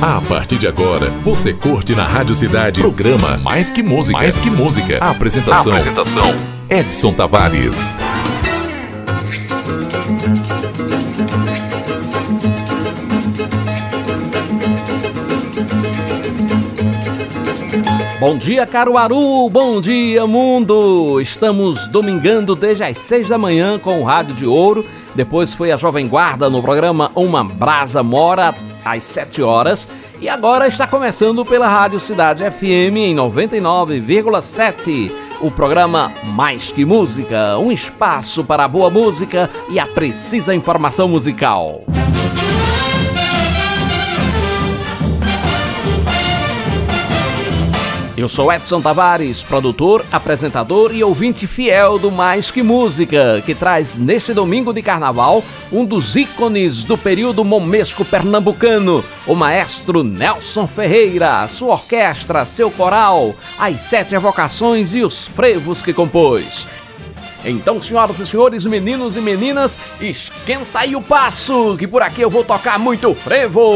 A partir de agora, você curte na Rádio Cidade programa Mais que Música. Mais que Música. A apresentação. A apresentação. Edson Tavares. Bom dia, Caruaru! Bom dia, mundo! Estamos domingando desde as seis da manhã com o Rádio de Ouro. Depois foi a Jovem Guarda no programa Uma Brasa Mora às sete horas. E agora está começando pela Rádio Cidade FM em 99,7. O programa Mais que Música, um espaço para a boa música e a precisa informação musical. Eu sou Edson Tavares, produtor, apresentador e ouvinte fiel do Mais Que Música, que traz neste domingo de carnaval um dos ícones do período momesco pernambucano, o maestro Nelson Ferreira, sua orquestra, seu coral, as sete evocações e os frevos que compôs. Então, senhoras e senhores, meninos e meninas, esquenta aí o passo, que por aqui eu vou tocar muito frevo!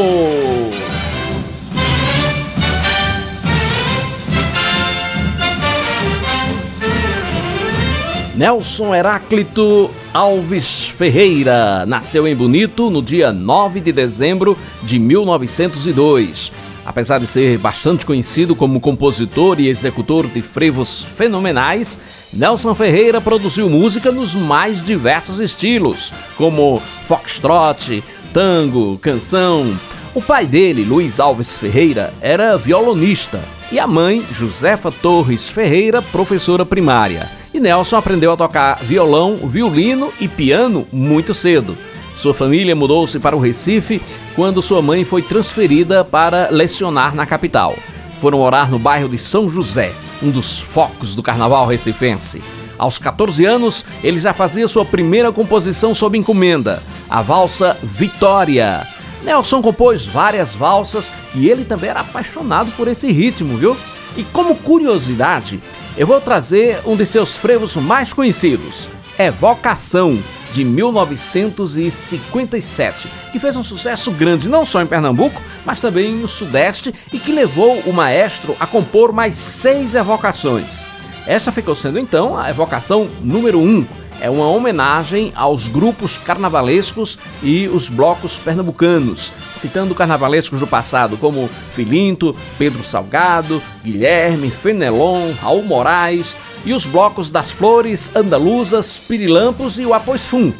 Nelson Heráclito Alves Ferreira nasceu em Bonito no dia 9 de dezembro de 1902. Apesar de ser bastante conhecido como compositor e executor de frevos fenomenais, Nelson Ferreira produziu música nos mais diversos estilos, como foxtrot, tango, canção. O pai dele, Luiz Alves Ferreira, era violonista e a mãe, Josefa Torres Ferreira, professora primária e Nelson aprendeu a tocar violão, violino e piano muito cedo. Sua família mudou-se para o Recife quando sua mãe foi transferida para lecionar na capital. Foram orar no bairro de São José, um dos focos do carnaval recifense. Aos 14 anos, ele já fazia sua primeira composição sob encomenda, a valsa Vitória. Nelson compôs várias valsas e ele também era apaixonado por esse ritmo, viu? E como curiosidade, eu vou trazer um de seus frevos mais conhecidos, Evocação, de 1957, que fez um sucesso grande não só em Pernambuco, mas também no Sudeste e que levou o maestro a compor mais seis evocações. Esta ficou sendo então a evocação número um é uma homenagem aos grupos carnavalescos e os blocos pernambucanos, citando carnavalescos do passado como Filinto, Pedro Salgado, Guilherme, Fenelon, Raul Moraes e os blocos das Flores, Andaluzas, Pirilampos e o Apoisfum.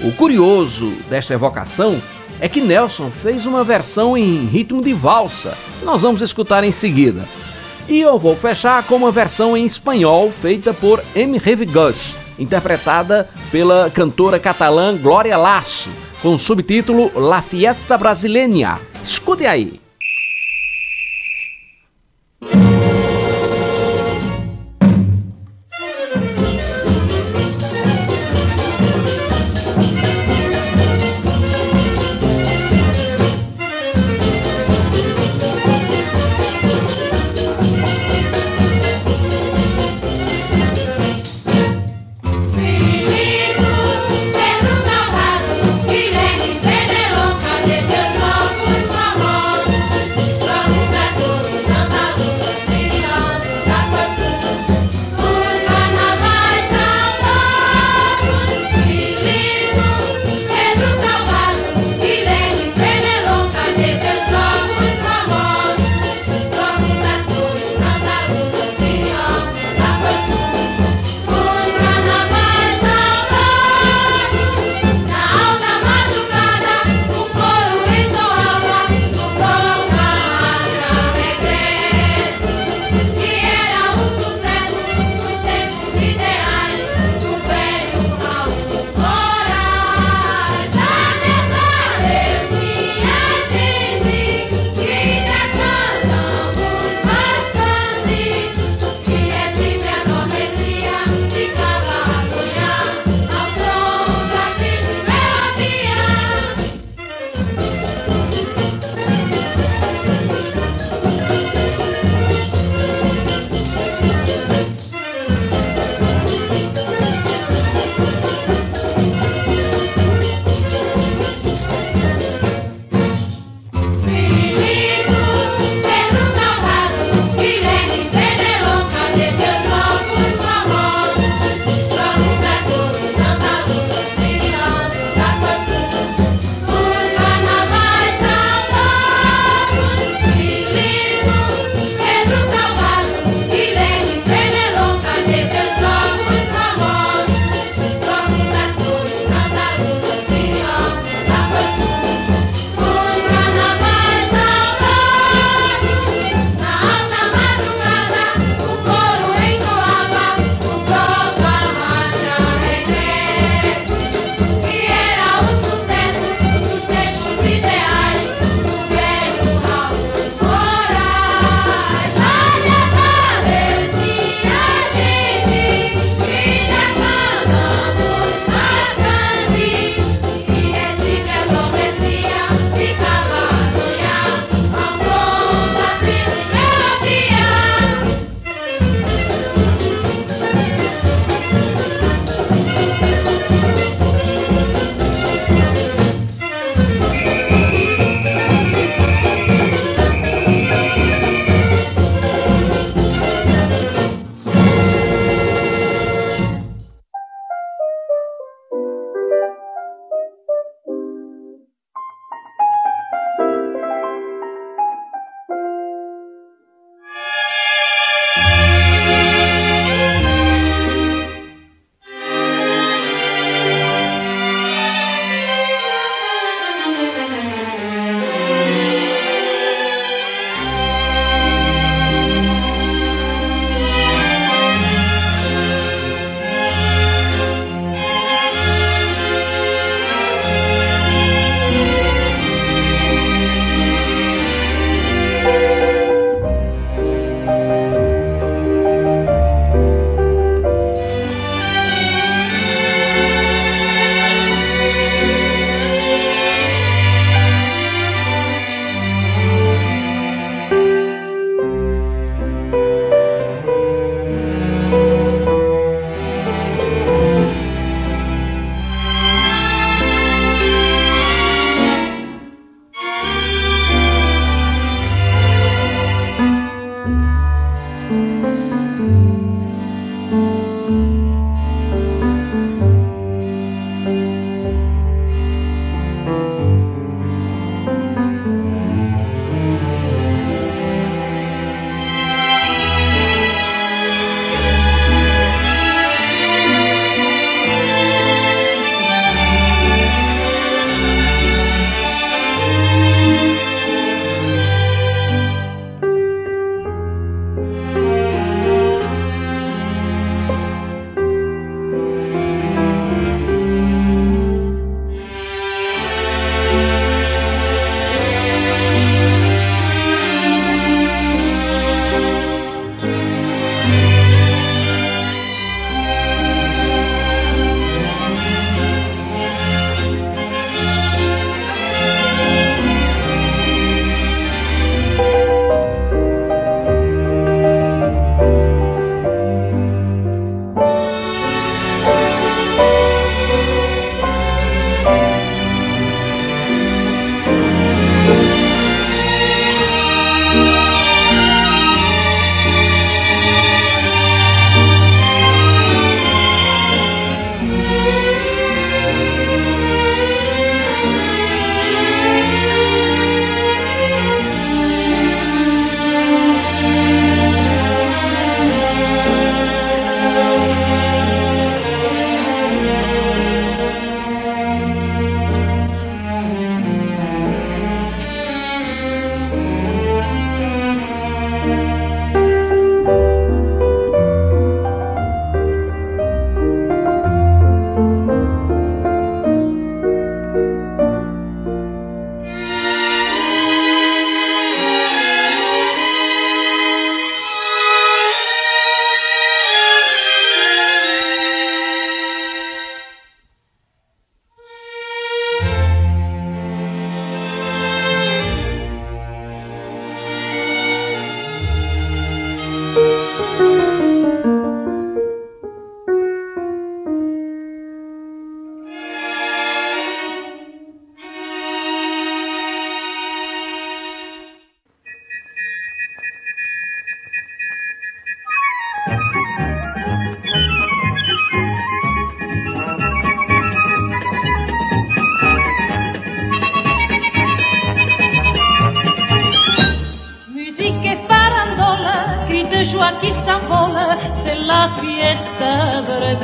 O curioso desta evocação é que Nelson fez uma versão em ritmo de valsa, que nós vamos escutar em seguida. E eu vou fechar com uma versão em espanhol feita por M. Revigosh interpretada pela cantora catalã Glória Lasso, com o subtítulo La Fiesta Brasileña. Escute aí.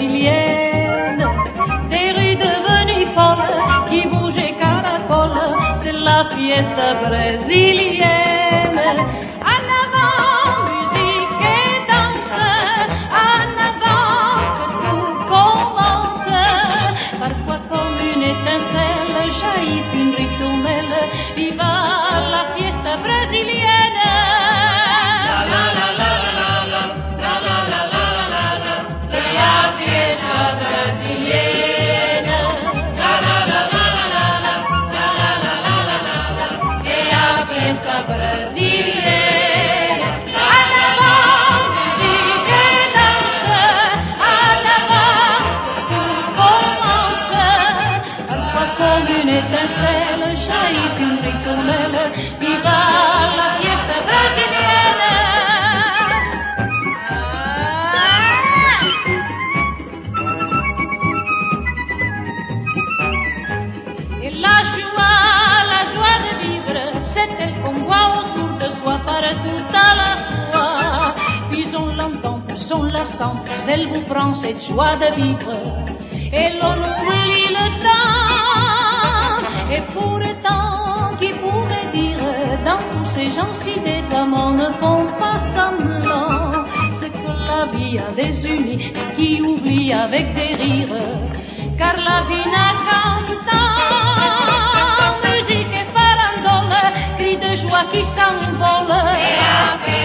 Brésilienne. Des rues devenues folles qui bougent et caracolent, c'est la fiesta brésilienne. Elle vous prend cette joie de vivre. Et l'on oublie le temps. Et pourtant, qui pourrait dire, dans tous ces gens si des amants ne font pas semblant, c'est que la vie a des unis qui oublient avec des rires car la vie n'a qu'un temps. Musique et farandole, cris de joie qui s'envolent.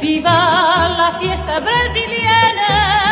Viva la fiesta brésilienne.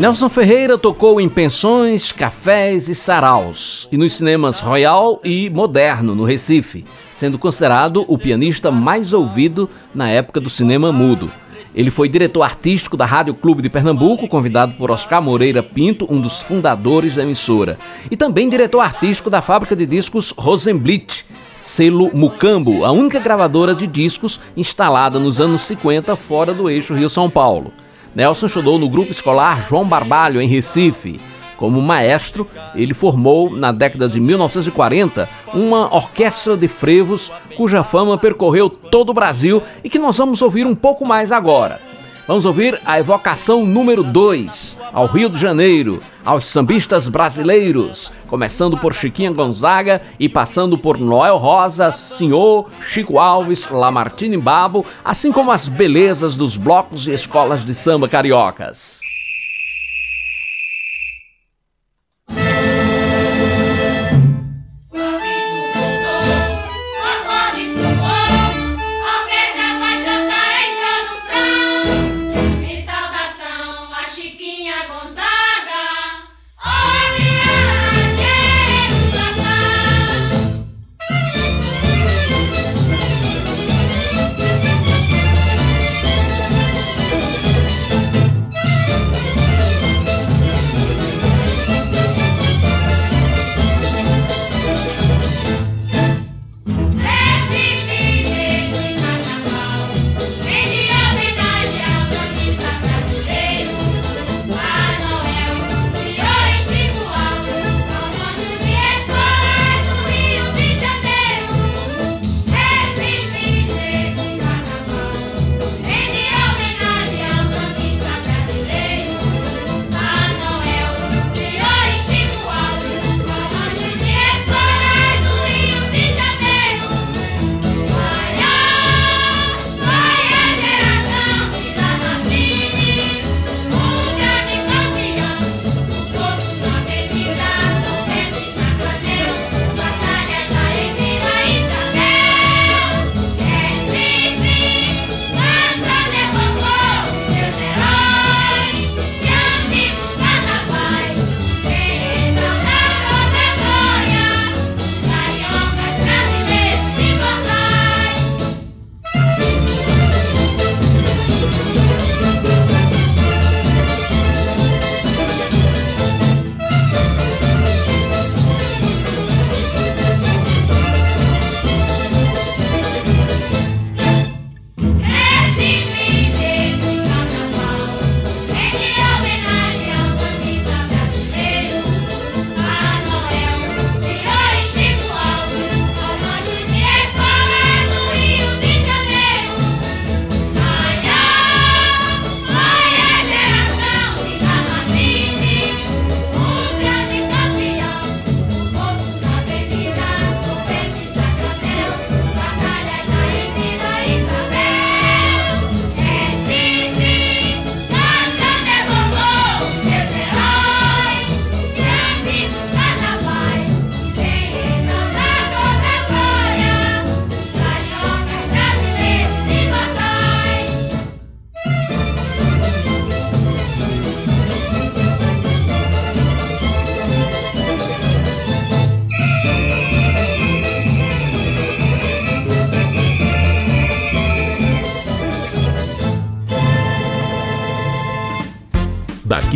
Nelson Ferreira tocou em pensões, cafés e saraus, e nos cinemas Royal e Moderno, no Recife, sendo considerado o pianista mais ouvido na época do cinema mudo. Ele foi diretor artístico da Rádio Clube de Pernambuco, convidado por Oscar Moreira Pinto, um dos fundadores da emissora, e também diretor artístico da fábrica de discos Rosenblit, selo Mucambo, a única gravadora de discos instalada nos anos 50 fora do eixo Rio-São Paulo. Nelson estudou no grupo escolar João Barbalho, em Recife. Como maestro, ele formou, na década de 1940, uma orquestra de frevos cuja fama percorreu todo o Brasil e que nós vamos ouvir um pouco mais agora. Vamos ouvir a evocação número 2 ao Rio de Janeiro, aos sambistas brasileiros, começando por Chiquinha Gonzaga e passando por Noel Rosa, Senhor, Chico Alves, Lamartine Babo, assim como as belezas dos blocos e escolas de samba cariocas.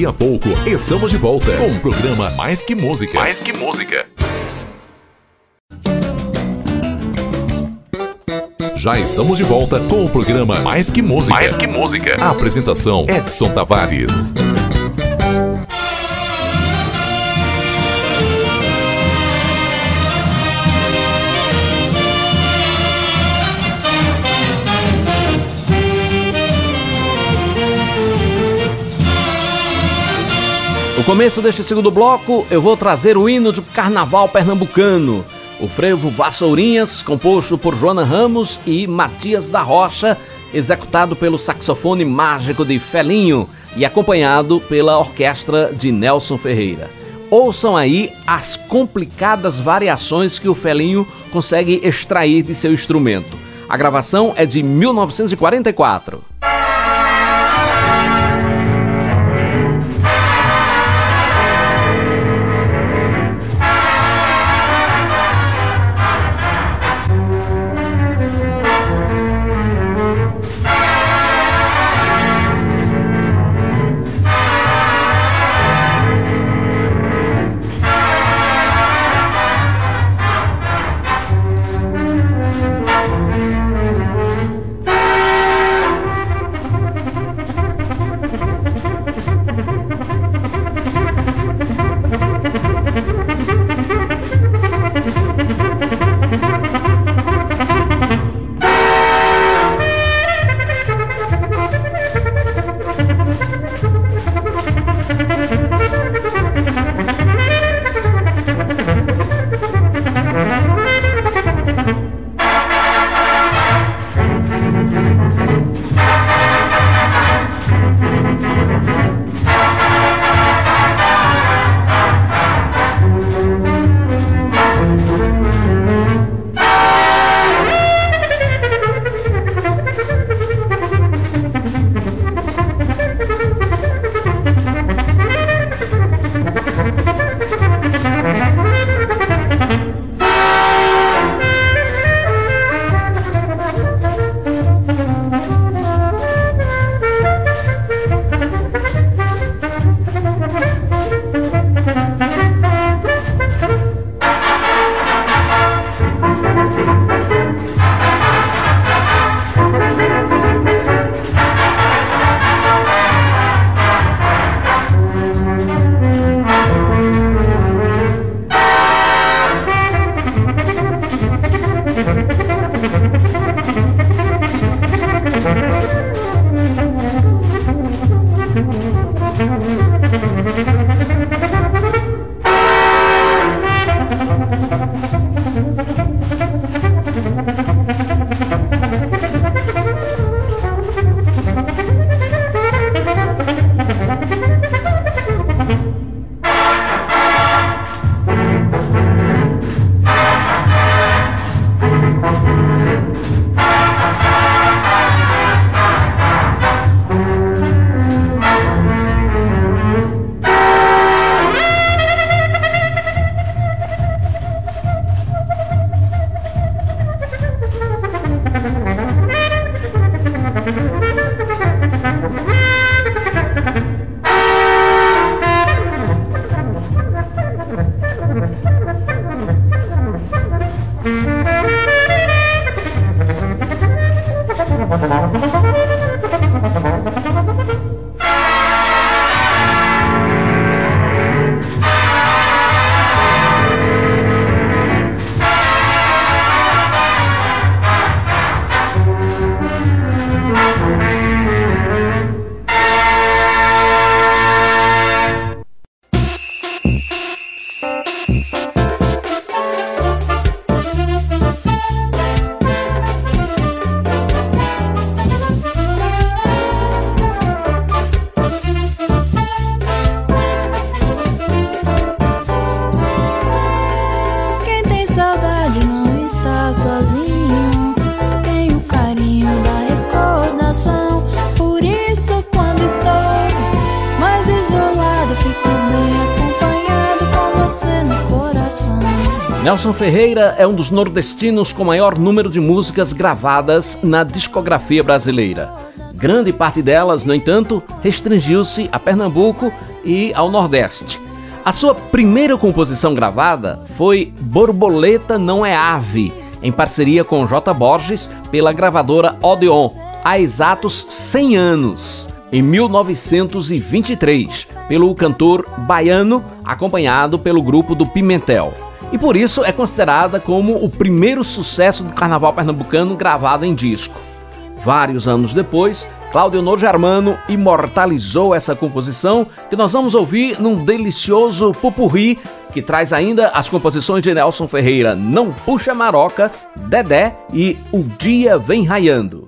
Daqui a pouco estamos de volta com o programa Mais que Música. Mais que Música. Já estamos de volta com o programa Mais que Música. Mais que Música. A apresentação Edson Tavares. No começo deste segundo bloco, eu vou trazer o hino do carnaval pernambucano. O frevo Vassourinhas, composto por Joana Ramos e Matias da Rocha, executado pelo saxofone mágico de Felinho e acompanhado pela orquestra de Nelson Ferreira. Ouçam aí as complicadas variações que o Felinho consegue extrair de seu instrumento. A gravação é de 1944. É um dos nordestinos com maior número de músicas gravadas na discografia brasileira. Grande parte delas, no entanto, restringiu-se a Pernambuco e ao Nordeste. A sua primeira composição gravada foi Borboleta Não é Ave, em parceria com J. Borges pela gravadora Odeon, há exatos 100 anos, em 1923, pelo cantor baiano, acompanhado pelo grupo do Pimentel. E por isso é considerada como o primeiro sucesso do carnaval pernambucano gravado em disco. Vários anos depois, Cláudio Honor Germano imortalizou essa composição que nós vamos ouvir num delicioso pupurri que traz ainda as composições de Nelson Ferreira Não Puxa Maroca, Dedé e O Dia Vem Raiando.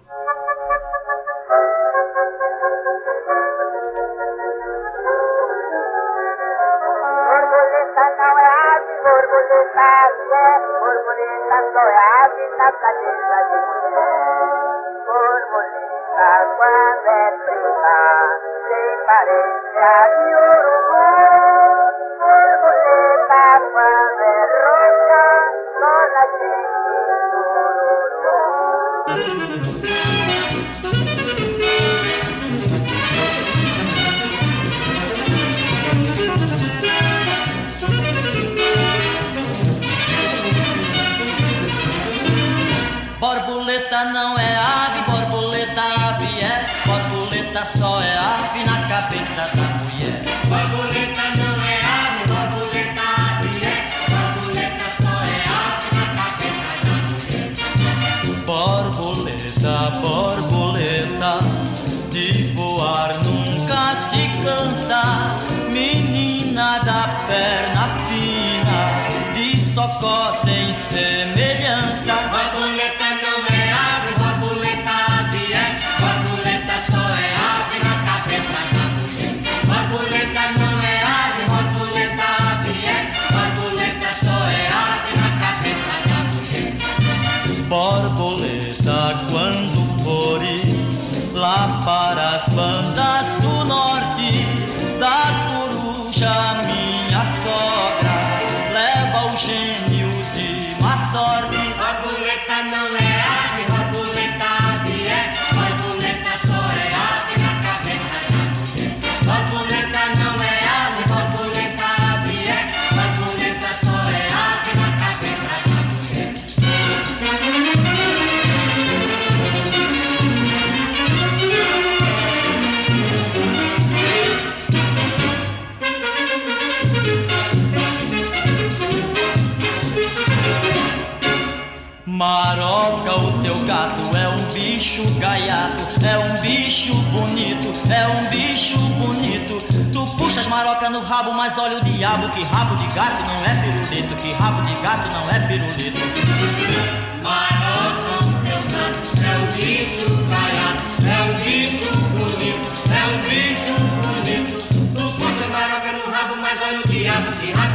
cuando el prima se parece a mi orgullo. Borboleta cuando es roja con la chica. Gaiato, é um bicho bonito, é um bicho bonito. Tu puxas maroca no rabo, mas olha o diabo, que rabo de gato não é pirulito, que rabo de gato não é pirulito. Maroca, meu gato, é um bicho baiano, é um bicho bonito, é um bicho bonito. Tu puxa maroca no rabo, mas olha o diabo, que rabo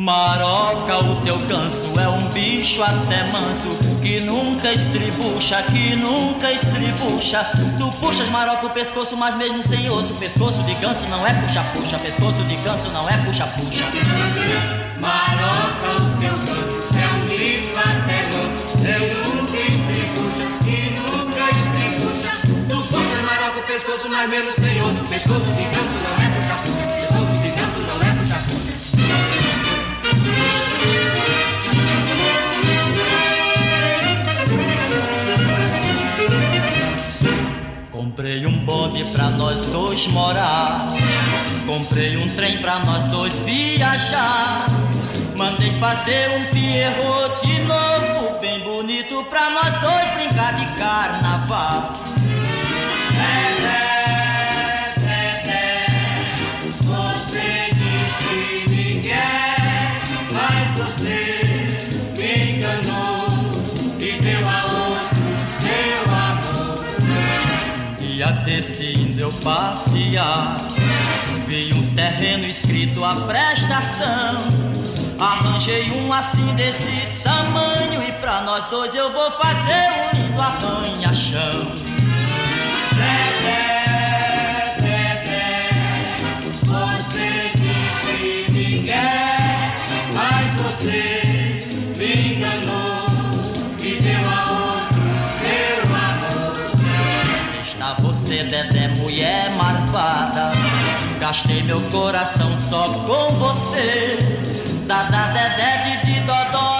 Maroca, o teu canso é um bicho até manso Que nunca estribucha, que nunca estribucha. Tu puxas maroca o pescoço, mas mesmo sem osso. Pescoço de ganso não é puxa-puxa Pescoço de ganso não é puxa-puxa. Maroca, o teu canto é um bicho até manso, eu nunca estribucha, e nunca estribucha. Tu puxa maroca o pescoço, mas mesmo sem osso, pescoço de pra nós dois morar. Comprei um trem pra nós dois viajar. Mandei fazer um pierrot novo Bem bonito pra nós dois brincar de carnaval anoitecendo eu passear. Vi uns terrenos escrito a prestação. Arranjei um assim desse tamanho e pra nós dois eu vou fazer um lindo arranha-chão. Dedé, mulher marvada. Gastei meu coração só com você. Dada, Dedé, de Dodó.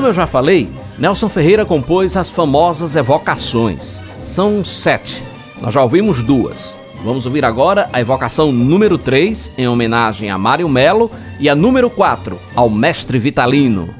Como eu já falei, Nelson Ferreira compôs as famosas evocações. São sete. Nós já ouvimos duas. Vamos ouvir agora a evocação número 3, em homenagem a Mário Melo, e a número 4, ao mestre Vitalino.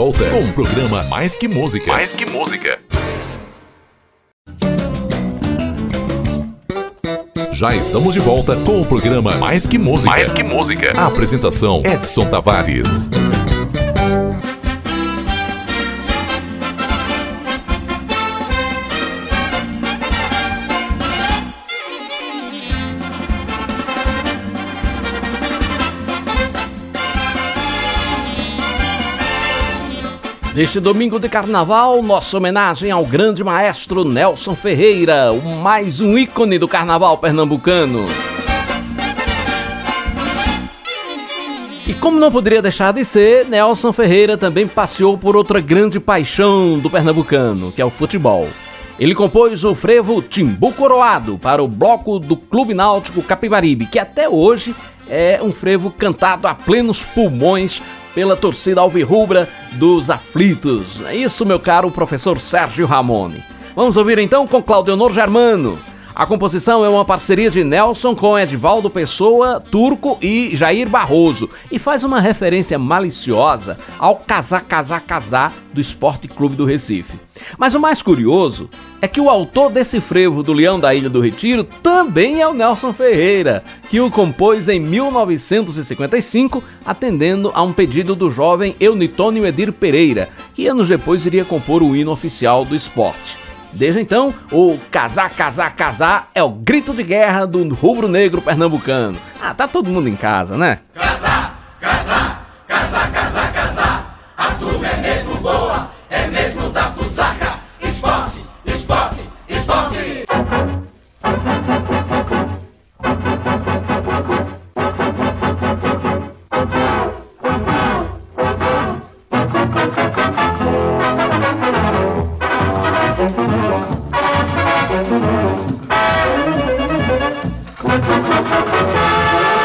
Volta com o programa Mais Que Música. Mais Que Música. Já estamos de volta com o programa Mais Que Música. Mais Que Música. A apresentação Edson Tavares. Neste domingo de carnaval, nossa homenagem ao grande maestro Nelson Ferreira, mais um ícone do carnaval pernambucano. E como não poderia deixar de ser, Nelson Ferreira também passeou por outra grande paixão do pernambucano, que é o futebol. Ele compôs o frevo Timbu Coroado para o bloco do Clube Náutico Capibaribe, que até hoje é um frevo cantado a plenos pulmões pela torcida alvirrubra dos aflitos. É isso, meu caro professor Sérgio Ramone. Vamos ouvir então com Claudionor Germano. A composição é uma parceria de Nelson com Edvaldo Pessoa, Turco e Jair Barroso e faz uma referência maliciosa ao casar, casar, casar do Esporte Clube do Recife. Mas o mais curioso é que o autor desse frevo do Leão da Ilha do Retiro também é o Nelson Ferreira, que o compôs em 1955, atendendo a um pedido do jovem Eunitônio Edir Pereira, que anos depois iria compor o hino oficial do esporte. Desde então, o casar, casar, casar é o grito de guerra do rubro-negro pernambucano. Ah, tá todo mundo em casa, né? Música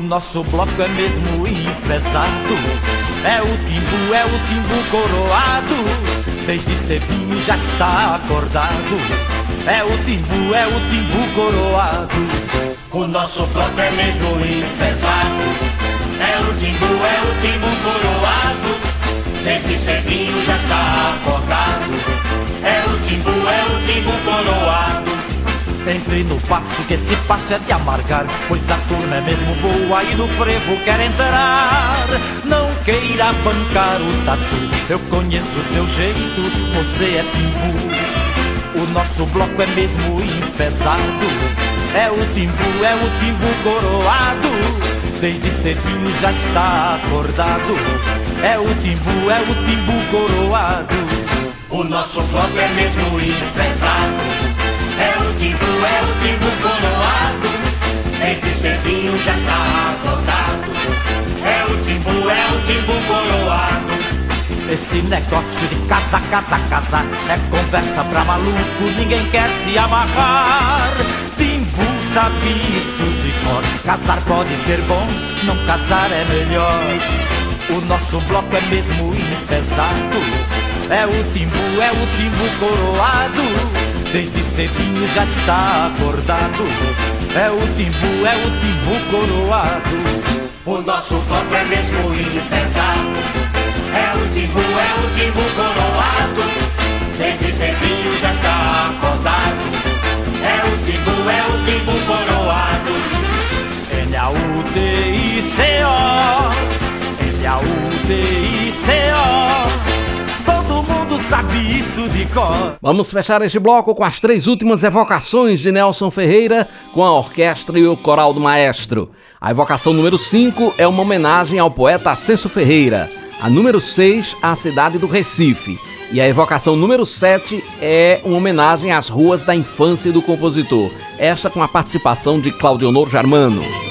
O nosso bloco é mesmo enfesado. É o timbu, é o timbu coroado. Desde cedinho já está acordado. É o timbu, é o timbu coroado. O nosso bloco é mesmo enfesado. É o timbu, é o timbu coroado. Desde cedinho já está acordado. É o timbu, é o timbu coroado. Entre no passo que esse passo é de amargar Pois a turma é mesmo boa e no frevo quer entrar. Não queira bancar o tatu Eu conheço o seu jeito, você é timbu. O nosso bloco é mesmo enfesado É o timbu, é o timbu coroado. Desde cedinho já está acordado É o timbu, é o timbu coroado. O nosso bloco é mesmo enfesado. É o timbu, é o timbu coroado. Desde cedinho já está acordado. É o timbu, é o timbu coroado. Esse negócio de casa, casa, casa É conversa pra maluco, ninguém quer se amarrar Timbu sabe isso de cor Casar pode ser bom, não casar é melhor O nosso bloco é mesmo enfesado É o timbu, é o timbu coroado Desde cedinho já está acordado É o timbu, é o timbu coroado O nosso bloco é mesmo enfesado. É o timbu, é o timbu coroado. Desde cedinho já está acordado. É o timbu, é o timbu coroado. N-A-U-T-I-C-O N-A-U-T-I-C-O Todo mundo sabe isso de cor Vamos fechar este bloco com as três últimas evocações de Nelson Ferreira com a orquestra e o coral do maestro. A evocação número 5 é uma homenagem ao poeta Ascenso Ferreira. A número 6, à cidade do Recife. E a evocação número 7 é uma homenagem às ruas da infância do compositor. Esta com a participação de Claudionor Germano.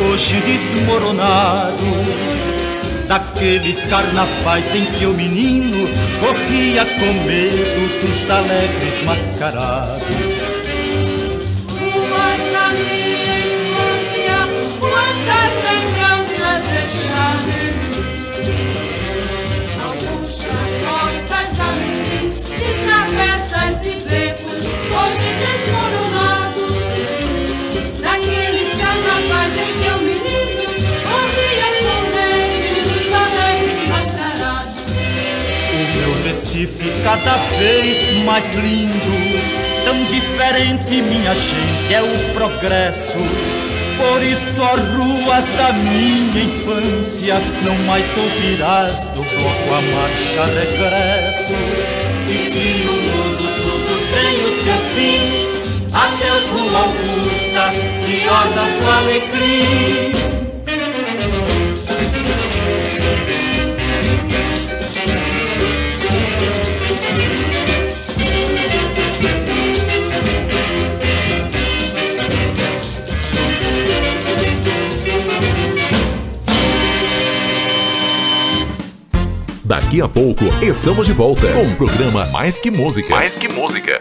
Hoje desmoronados. Daqueles carnavais em que o menino corria com medo dos alegres mascarados. Cada vez mais lindo, tão diferente, minha gente, é o progresso. Por isso, as ruas da minha infância não mais ouvirás do bloco a marcha regresso. E se no mundo tudo tem o seu fim, adeus, Rua Augusta, de hordas do alecrim. Daqui a pouco estamos de volta com o programa Mais que Música. Mais que Música.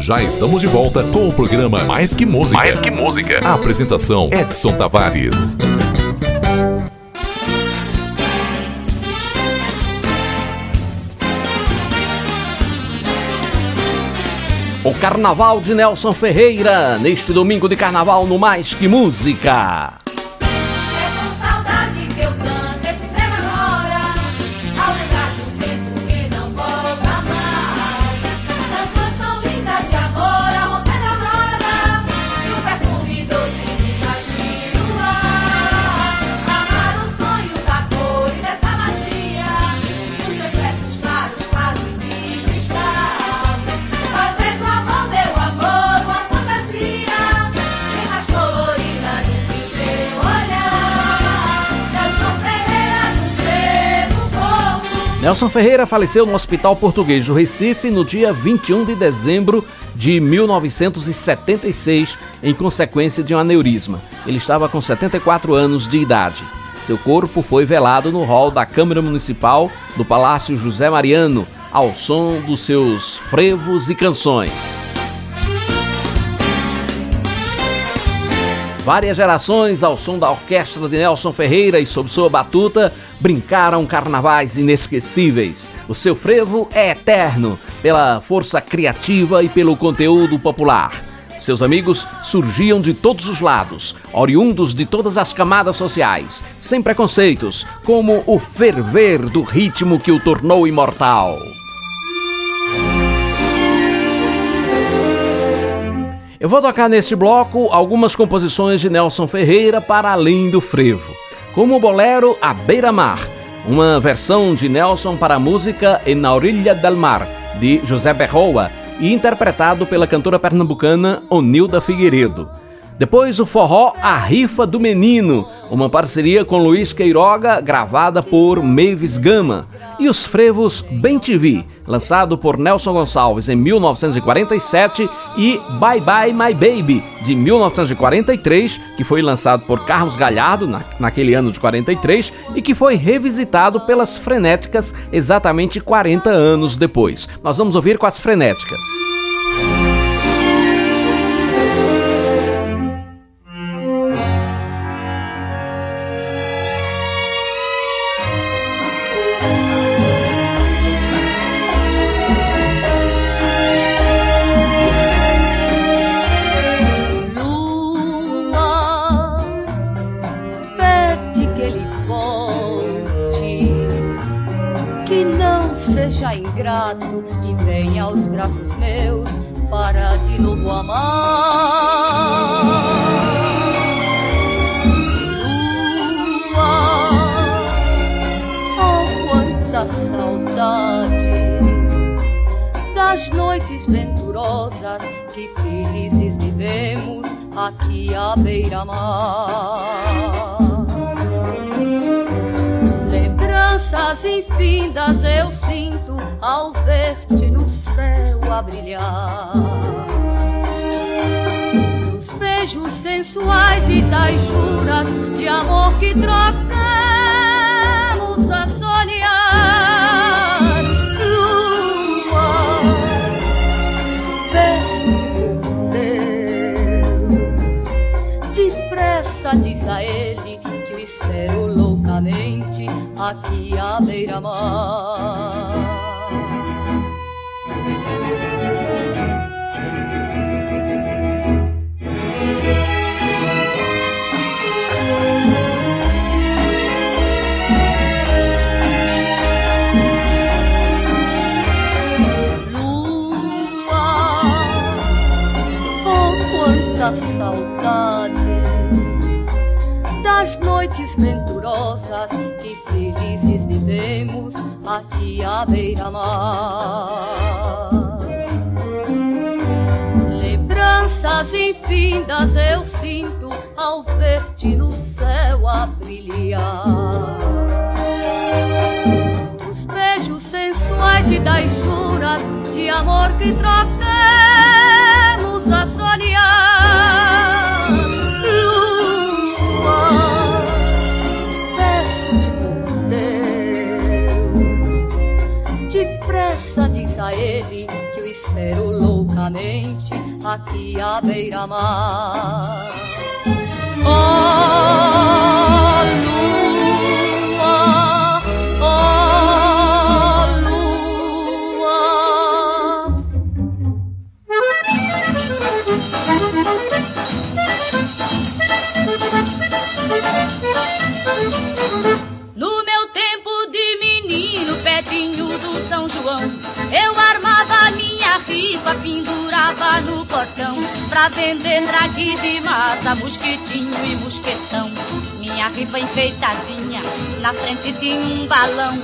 Já estamos de volta com o programa Mais que Música. Mais que Música. A apresentação Edson Tavares. O Carnaval de Nelson Ferreira, neste domingo de carnaval no Mais Que Música. Nelson Ferreira faleceu no Hospital Português do Recife no dia 21 de dezembro de 1976, em consequência de um aneurisma. Ele estava com 74 anos de idade. Seu corpo foi velado no hall da Câmara Municipal do Palácio José Mariano, ao som dos seus frevos e canções. Várias gerações, ao som da orquestra de Nelson Ferreira e sob sua batuta, brincaram carnavais inesquecíveis. O seu frevo é eterno, pela força criativa e pelo conteúdo popular. Seus amigos surgiam de todos os lados, oriundos de todas as camadas sociais, sem preconceitos, como o ferver do ritmo que o tornou imortal. Eu vou tocar neste bloco algumas composições de Nelson Ferreira para além do frevo, como o bolero A Beira-Mar, uma versão de Nelson para a música En na Orilla del Mar, de José Berroa, e interpretado pela cantora pernambucana Onilda Figueiredo. Depois o forró A Rifa do Menino, uma parceria com Luiz Queiroga, gravada por Mavis Gama. E os frevos Bem Te Vi, lançado por Nelson Gonçalves em 1947, e Bye Bye My Baby, de 1943, que foi lançado por Carlos Galhardo na, naquele ano de 43 e que foi revisitado pelas Frenéticas exatamente 40 anos depois. Nós vamos ouvir com as Frenéticas. Ingrato e venha aos braços meus para de novo amar. Lua, oh quanta saudade das noites venturosas que felizes vivemos aqui à beira-mar. Lembranças infindas eu sinto ao ver-te no céu a brilhar. Dos beijos sensuais e das juras de amor que trocamos a sonhar. Lua, peço-te por Deus, depressa diz a ele que eu espero loucamente aqui à beira-mar. Venturosas que felizes vivemos aqui à beira-mar. Lembranças infindas eu sinto ao ver-te no céu a brilhar. Dos beijos sensuais e das juras de amor que trocamos aqui à beira-mar. Oh, pra vender drague de massa, mosquitinho e mosquetão. Minha riba enfeitadinha, na frente tinha um balão,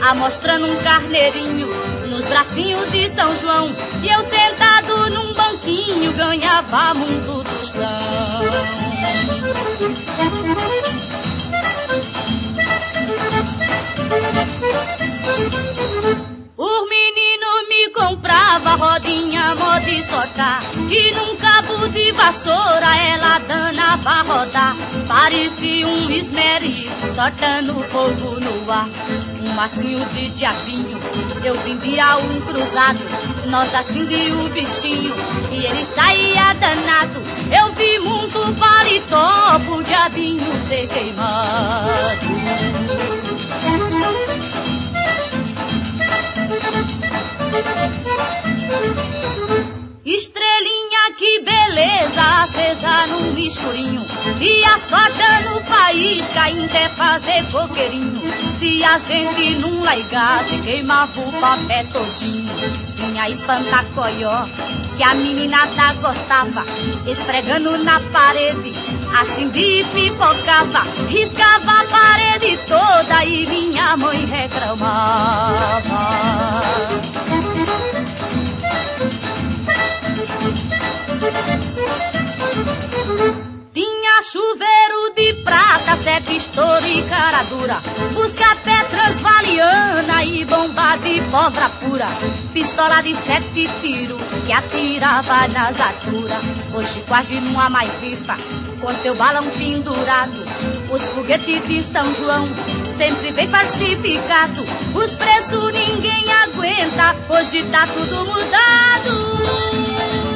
amostrando um carneirinho nos bracinhos de São João. E eu sentado num banquinho ganhava mundo tostão. O comprava rodinha, moda e soltar E num cabo de vassoura ela danava a rodar Parecia um esmerito, soltando fogo no ar. Um massinho de diabinho, eu vendia um cruzado. Nós acendia o bichinho e ele saía danado. Eu vi muito paletó pro diabinho ser queimado Estrelinha, que beleza, acesa num escurinho. E a soltando faísca, ainda fazer coqueirinho. Se a gente não largasse, queimava o papel todinho. Tinha espantacoió, que a meninada gostava. Esfregando na parede, assim de pipocava. Riscava a parede toda e minha mãe reclamava. Tinha chuveiro de prata, sete estouro e cara dura. Busca-pé transvaliana e bomba de pólvora pura. Pistola de sete tiros que atirava nas alturas. Hoje quase não há mais rifa, com seu balão pendurado. Os foguetes de São João sempre bem falsificado. Os preços ninguém aguenta, hoje tá tudo mudado.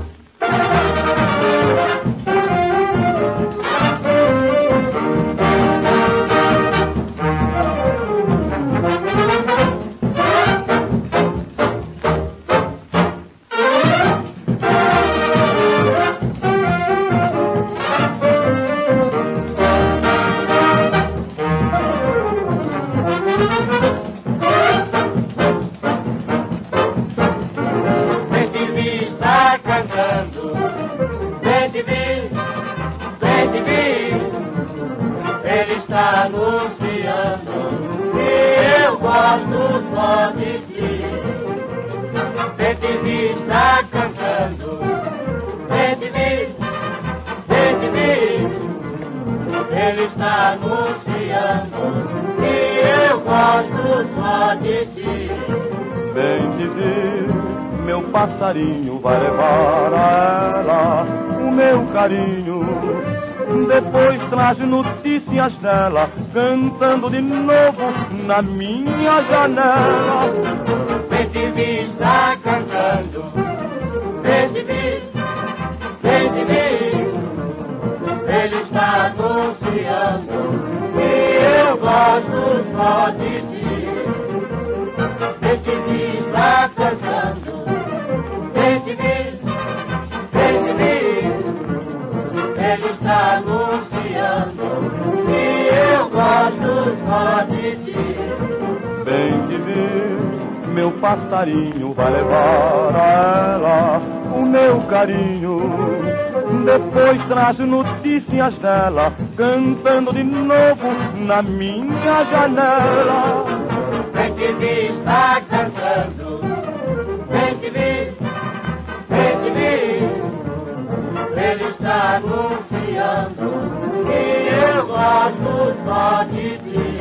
passarinho vai levar a ela o meu carinho. Depois traz notícias dela, cantando de novo na minha janela. Vem está cantando, vem. Ele está anunciando que eu gosto só de ti. Meu passarinho vai levar a ela o meu carinho. Depois traz notícias dela, cantando de novo na minha janela. Vem te vir, está cantando. Vem te vir, vem te vir. Ele está anunciando que eu gosto só de ti.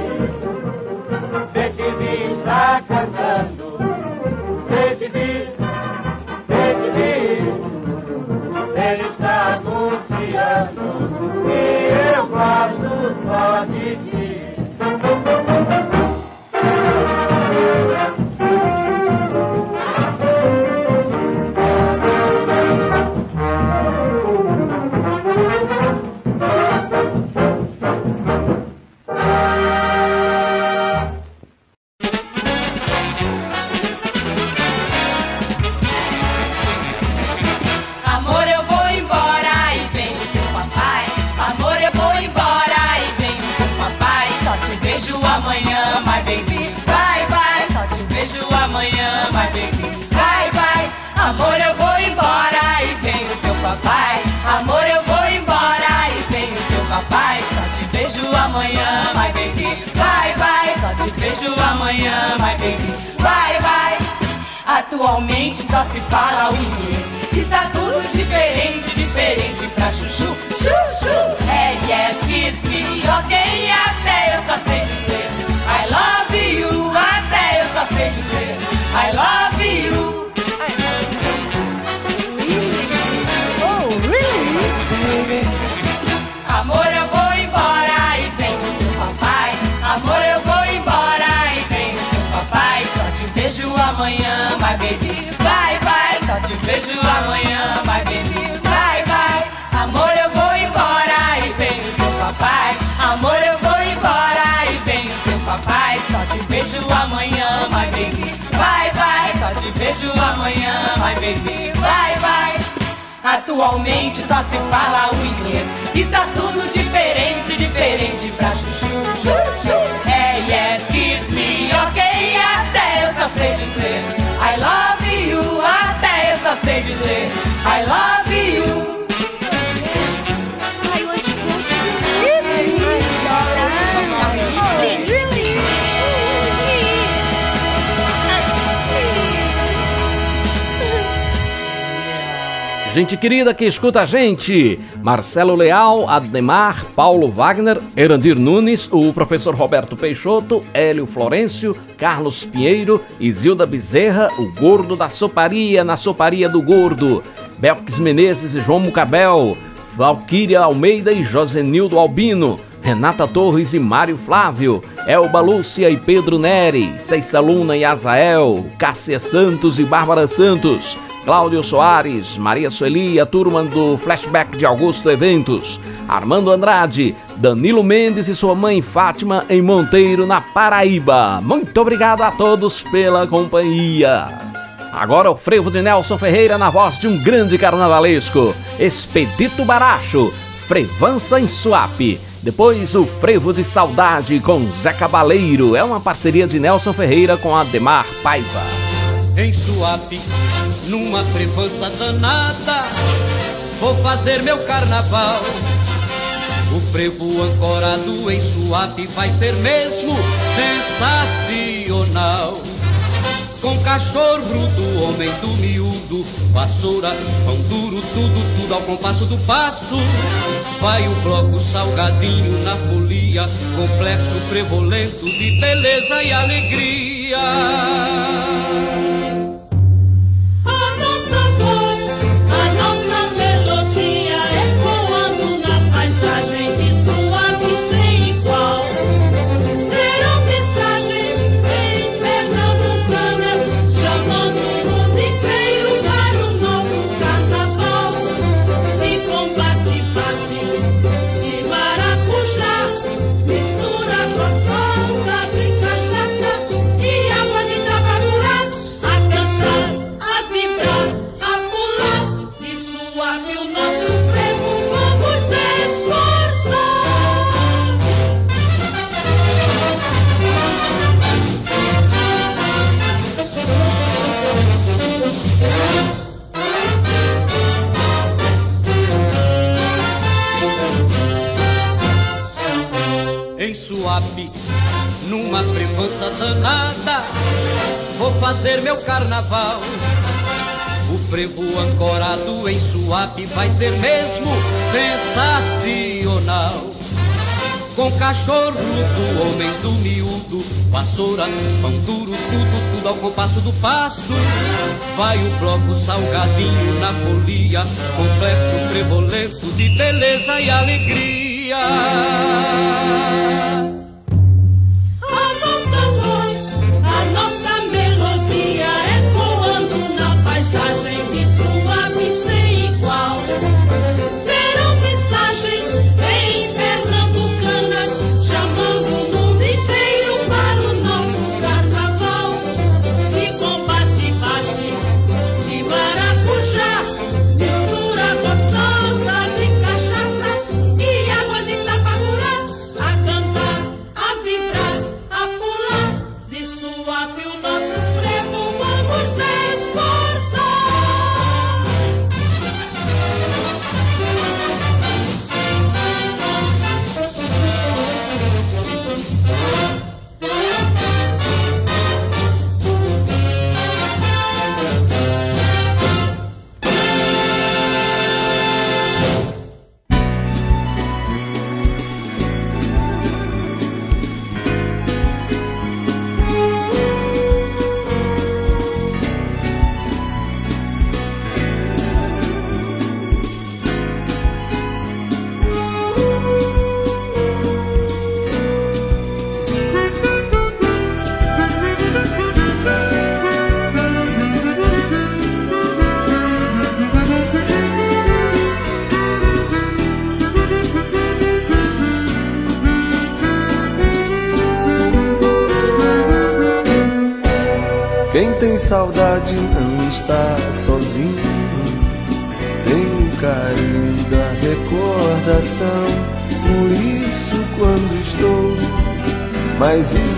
Vem te vir, está cantando. Gente querida que escuta a gente, Marcelo Leal, Ademar, Paulo Wagner, Erandir Nunes, o professor Roberto Peixoto, Hélio Florencio, Carlos Pinheiro, Isilda Bezerra, o Gordo da Soparia, na Soparia do Gordo, Belques Menezes e João Mucabel, Valquíria Almeida e Josenildo Albino, Renata Torres e Mário Flávio, Elba Lúcia e Pedro Neri, Ceissa Luna e Azael, Cássia Santos e Bárbara Santos, Cláudio Soares, Maria Sueli, a turma do Flashback de Augusto Eventos, Armando Andrade, Danilo Mendes e sua mãe Fátima em Monteiro, na Paraíba. Muito obrigado a todos pela companhia. Agora o frevo de Nelson Ferreira na voz de um grande carnavalesco, Expedito Baracho, Frevança em Suape. Depois o Frevo de Saudade com Zé Cabaleiro. É uma parceria de Nelson Ferreira com Ademar Paiva. em Suape, numa frevança danada, vou fazer meu carnaval. O frevo ancorado em Suape vai ser mesmo sensacional. Com cachorro do homem do miúdo, vassoura, pão duro, tudo, tudo ao compasso do passo. Vai o bloco salgadinho na folia, complexo frevolento de beleza e alegria. Frevança danada, vou fazer meu carnaval. O frevo ancorado em Suape vai ser mesmo sensacional. Com cachorro do homem do miúdo, vassoura, pão duro, tudo, tudo ao compasso do passo. Vai o bloco salgadinho na folia, complexo frevolento de beleza e alegria.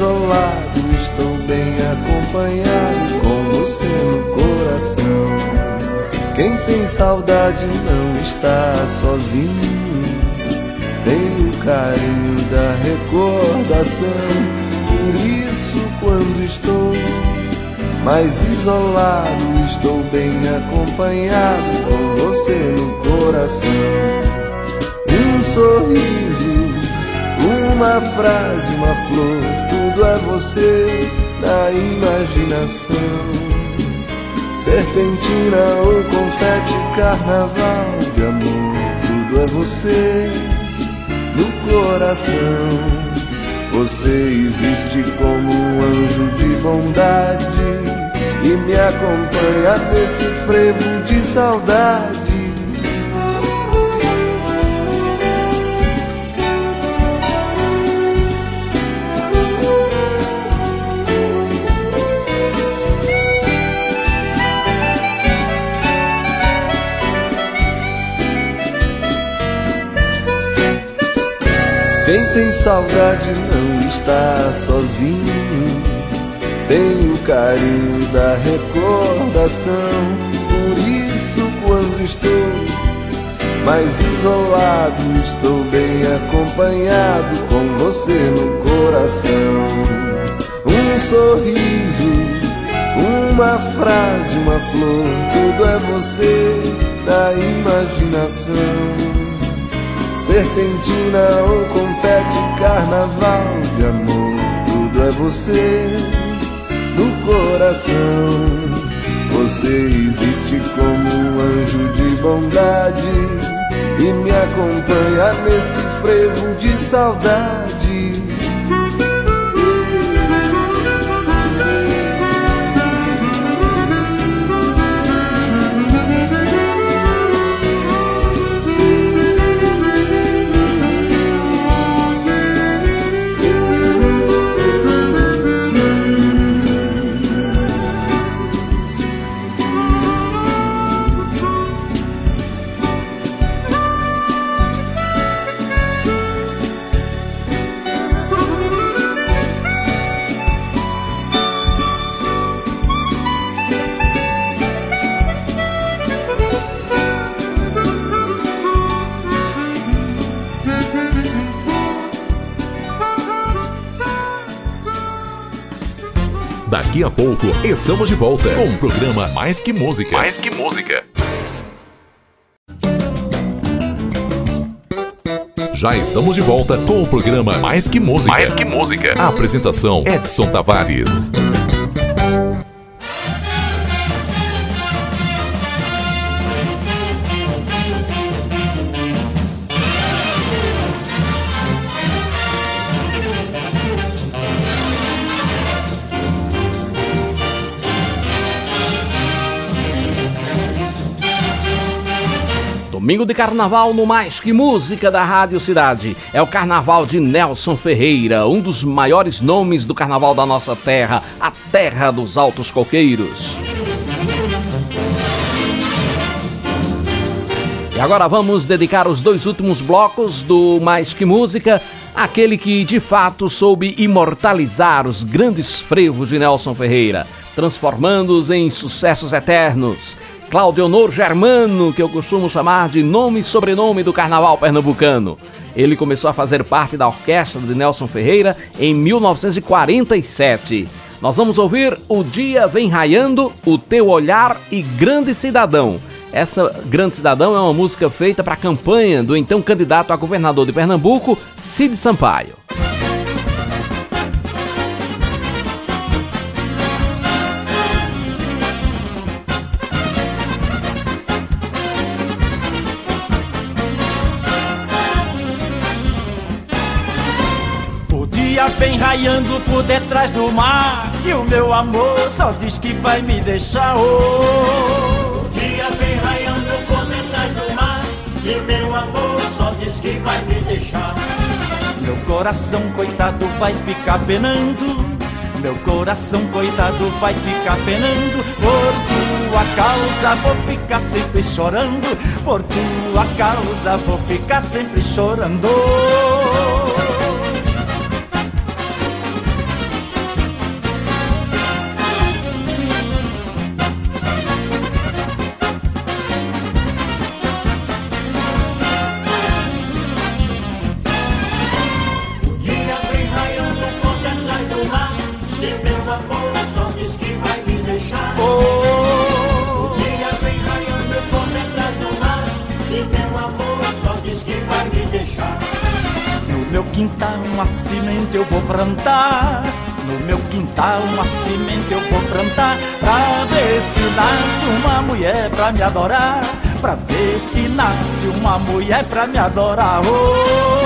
Isolado, estou bem acompanhado com você no coração. Quem tem saudade não está sozinho. Tem o carinho da recordação. Por isso, quando estou mais isolado, estou bem acompanhado com você no coração. Um sorriso, uma frase, uma flor, tudo é você na imaginação. Serpentina ou confete, carnaval de amor, tudo é você no coração. Você existe como um anjo de bondade e me acompanha nesse frevo de saudade. Saudade não está sozinho. Tem o carinho da recordação. Por isso, quando estou mais isolado, estou bem acompanhado com você no coração. Um sorriso, uma frase, uma flor, tudo é você da imaginação. Serpentina ou confete, carnaval de amor, tudo é você no coração. Você existe como um anjo de bondade e me acompanha nesse frevo de saudade. Daqui a pouco estamos de volta com o programa Mais que Música. Mais que Música. Já estamos de volta com o programa Mais que Música. Mais que Música. A apresentação Edson Tavares. Domingo de carnaval no Mais Que Música da Rádio Cidade. É o carnaval de Nelson Ferreira, um dos maiores nomes do carnaval da nossa terra, a terra dos altos coqueiros. E agora vamos dedicar os dois últimos blocos do Mais Que Música àquele que de fato soube imortalizar os grandes frevos de Nelson Ferreira, transformando-os em sucessos eternos. Claudio Honor Germano, que eu costumo chamar de nome e sobrenome do carnaval pernambucano. Ele começou a fazer parte da orquestra de Nelson Ferreira em 1947. Nós vamos ouvir O Dia Vem Raiando, O Teu Olhar e Grande Cidadão. Essa Grande Cidadão é uma música feita para a campanha do então candidato a governador de Pernambuco, Cid Sampaio. Raiando por detrás do mar E o meu amor só diz que vai me deixar oh. O dia vem raiando por detrás do mar E o meu amor só diz que vai me deixar. Meu coração coitado vai ficar penando. Meu coração coitado vai ficar penando. Por tua causa vou ficar sempre chorando. Por tua causa vou ficar sempre chorando quintal uma semente eu vou plantar. No meu quintal uma semente eu vou plantar. Pra ver se nasce uma mulher pra me adorar. Pra ver se nasce uma mulher pra me adorar. Oh.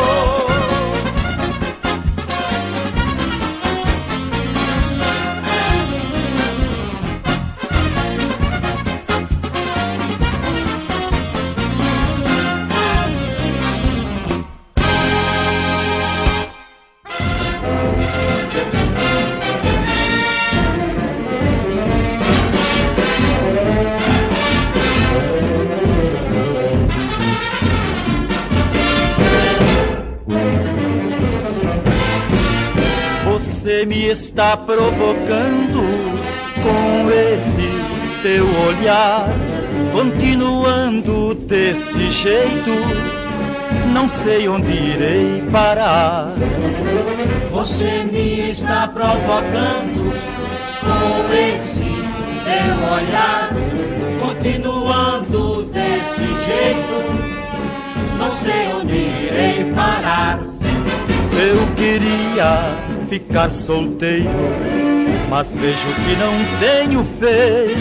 Me está provocando com esse teu olhar, continuando desse jeito, não sei onde irei parar. Você me está provocando com esse teu olhar, continuando desse jeito, não sei onde irei parar. Eu queria ficar solteiro, mas vejo que não tenho vez.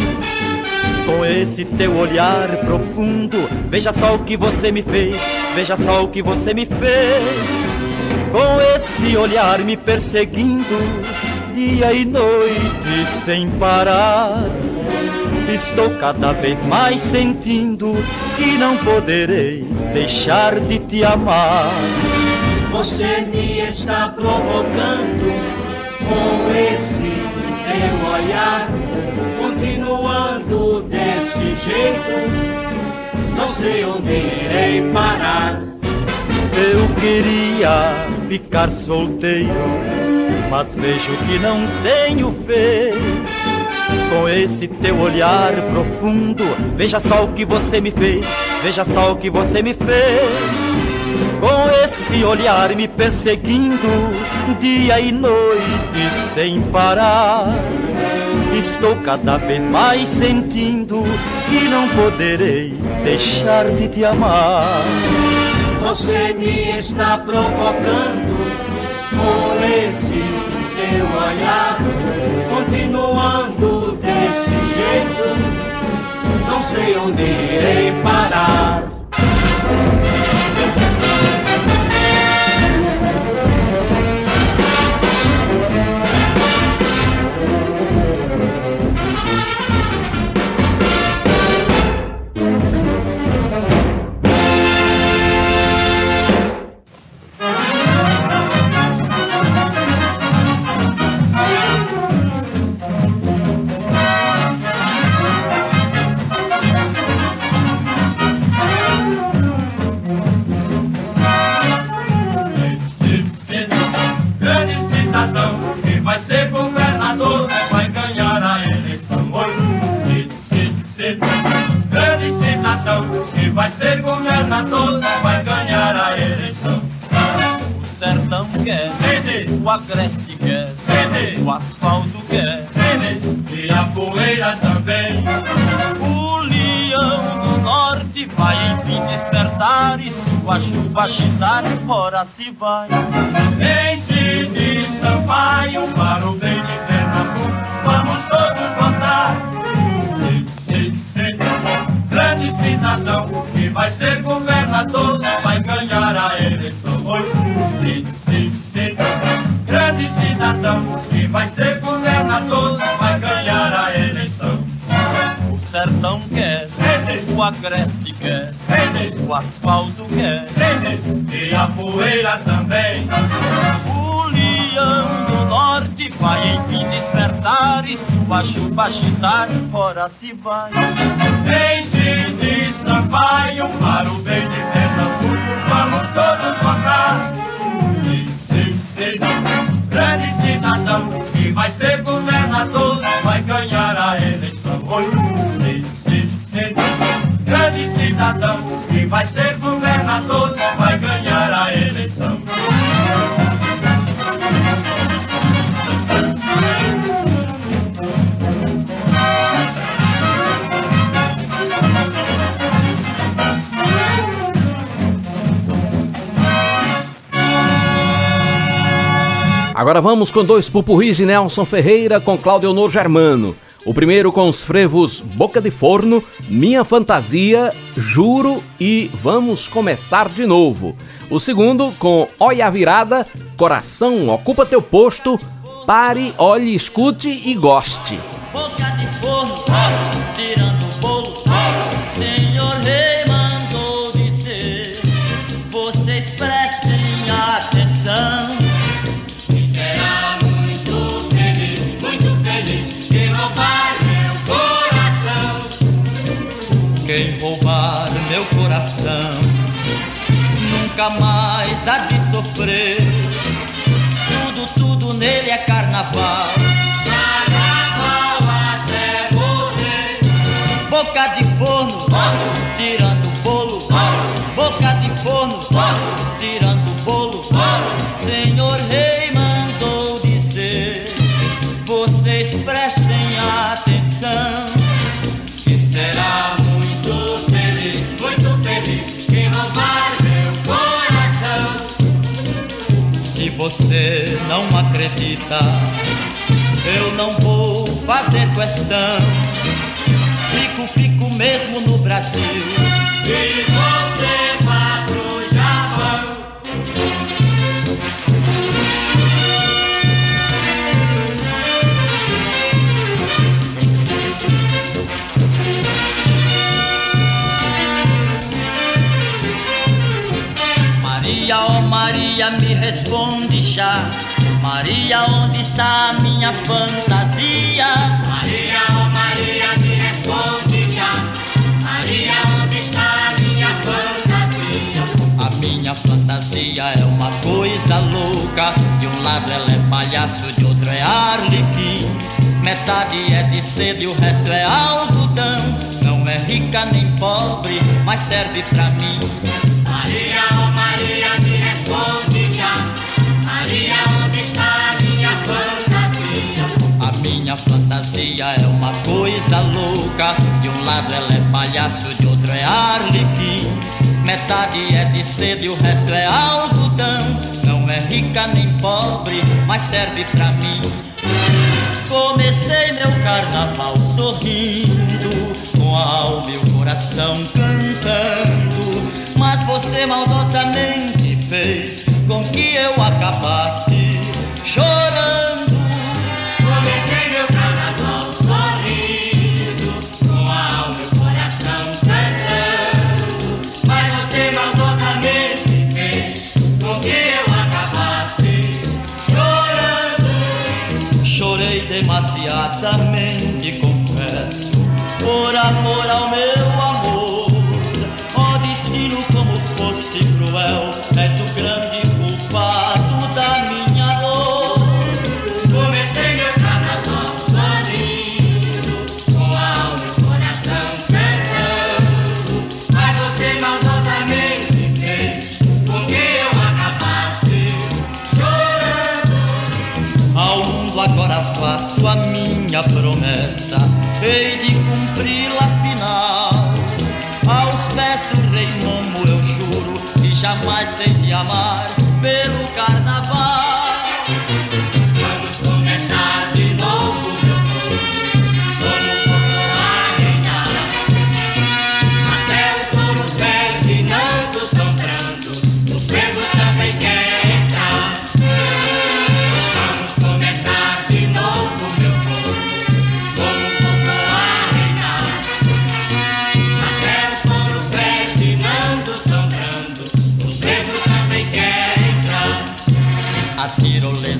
Com esse teu olhar profundo, veja só o que você me fez, veja só o que você me fez. Com esse olhar me perseguindo, dia e noite sem parar. Estou cada vez mais sentindo que não poderei deixar de te amar. Você me está provocando com esse teu olhar, continuando desse jeito, não sei onde irei parar. Eu queria ficar solteiro, mas vejo que não tenho vez. Com esse teu olhar profundo, veja só o que você me fez, veja só o que você me fez. Com esse olhar me perseguindo, dia e noite sem parar. Estou cada vez mais sentindo que não poderei deixar de te amar. Você me está provocando com esse teu olhar, continuando desse jeito, não sei onde irei parar. O agreste quer, o asfalto quer, e a poeira também. O leão do norte vai enfim despertar e sua chuva agitar, ora se vai. Vamos com dois pupurris de Nelson Ferreira com Claudio Honor Germano. O primeiro com os frevos Boca de Forno, Minha Fantasia, Juro e Vamos Começar de Novo. O segundo com Olha a Virada, Coração Ocupa Teu Posto, Pare, Olhe, Escute e Goste. Há de sofrer. Tudo, tudo nele é carnaval. Carnaval até morrer. Boca de forno, tirando o bolo. Boca de forno, tirando você não acredita, eu não vou fazer questão. Fico, fico mesmo no Brasil. Maria, me responde já. Maria, onde está a minha fantasia? Maria, oh Maria, me responde já. Maria, onde está a minha fantasia? A minha fantasia é uma coisa louca. De um lado ela é palhaço, de outro é arlequim. Metade é de seda e o resto é algodão. Não é rica nem pobre, mas serve pra mim. Palhaço, de outro é arlequim. Metade é de seda e o resto é algodão. Não é rica nem pobre, mas serve pra mim. Comecei meu carnaval sorrindo, com a alma e o coração cantando. Mas você maldosamente fez com que eu acabasse chorando. A minha promessa, hei de cumpri-la afinal. Aos pés do rei Momo eu juro que jamais sei de amar pelo carnaval.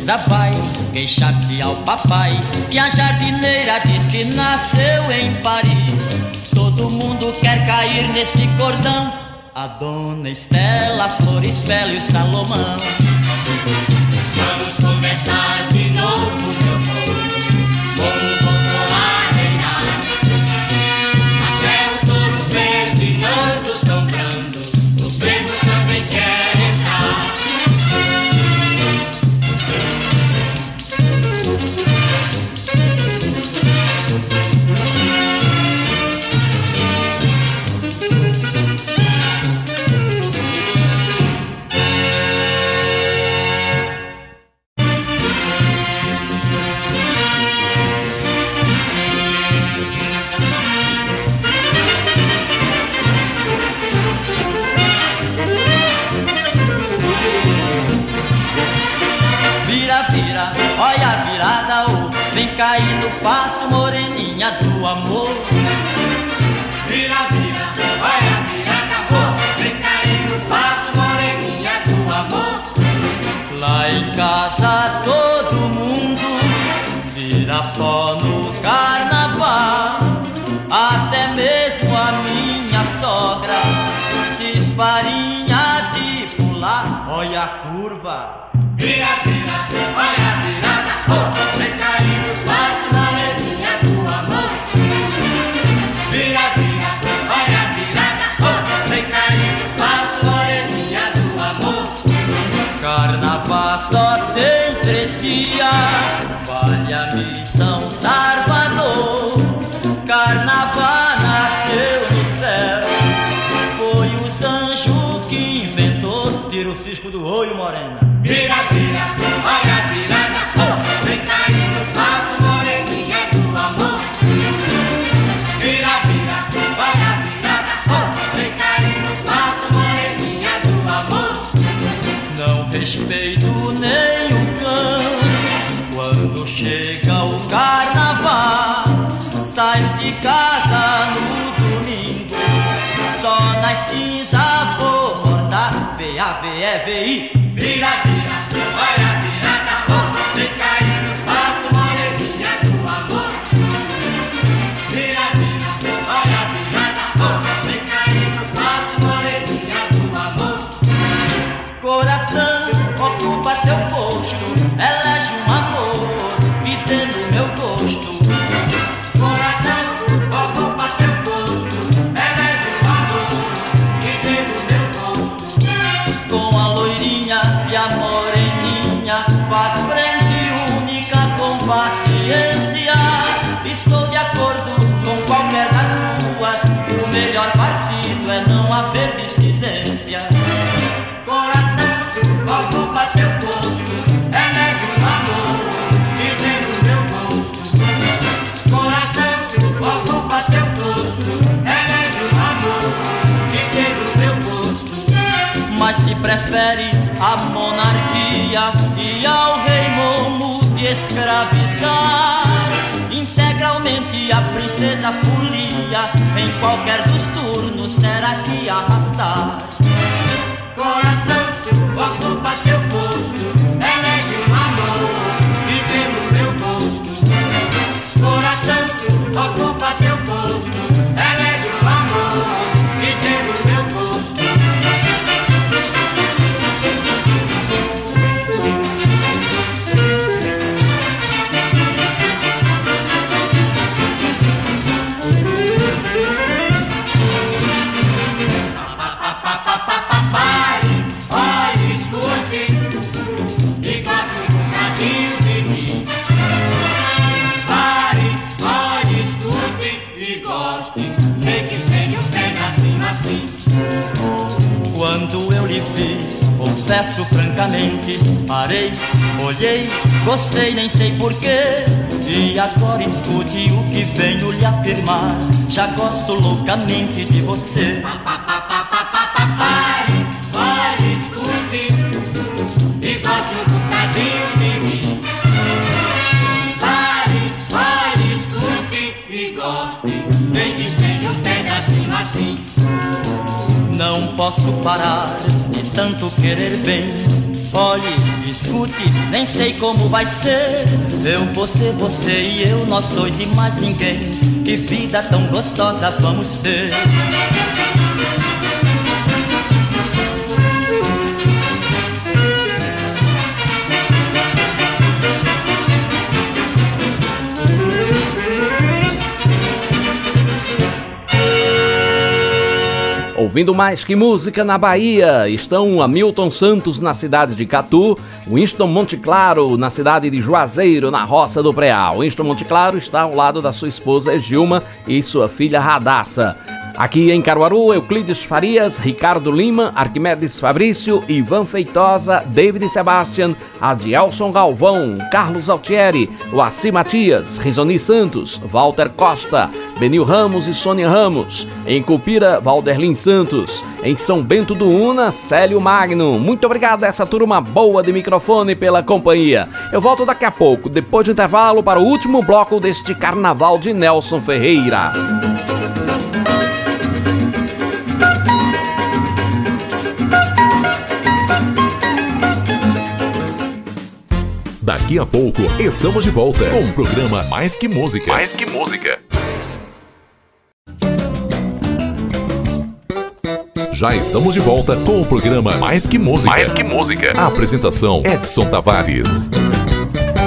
Teresa vai queixar-se ao papai que a jardineira diz que nasceu em Paris. Todo mundo quer cair neste cordão. A dona Estela, Flores Bela e o Salomão. Vamos começar É bem. poderá pisar integralmente a princesa folia. Em qualquer dos turnos terá que arrastar. olhei, gostei, nem sei porquê. E agora escute o que venho lhe afirmar. Já gosto loucamente de você. Pare, pare, escute e gosto um bocadinho de mim. Pare, pare, escute e goste. Vem que seja um pedacinho assim. Não posso parar de tanto querer bem. Olhe Escute, nem sei como vai ser. Eu, você, você e eu, nós dois e mais ninguém. Que vida tão gostosa vamos ter. Ouvindo mais que música na Bahia, estão Hamilton Santos na cidade de Catu, Winston Monte Claro na cidade de Juazeiro, na Roça do Preal. Winston Monte Claro está ao lado da sua esposa Gilma e sua filha Radassa. Aqui em Caruaru, Euclides Farias, Ricardo Lima, Arquimedes Fabrício, Ivan Feitosa, David Sebastian, Adielson Galvão, Carlos Altieri, Oaci Matias, Risoni Santos, Walter Costa, Benil Ramos e Sônia Ramos. Em Cupira, Valderlin Santos. Em São Bento do Una, Célio Magno. Muito obrigado a essa turma boa de microfone pela companhia. Eu volto daqui a pouco, depois do intervalo, para o último bloco deste carnaval de Nelson Ferreira. Daqui a pouco estamos de volta com o programa Mais que Música. Mais que Música. Já estamos de volta com o programa Mais que Música. Mais que Música. A apresentação Edson Tavares.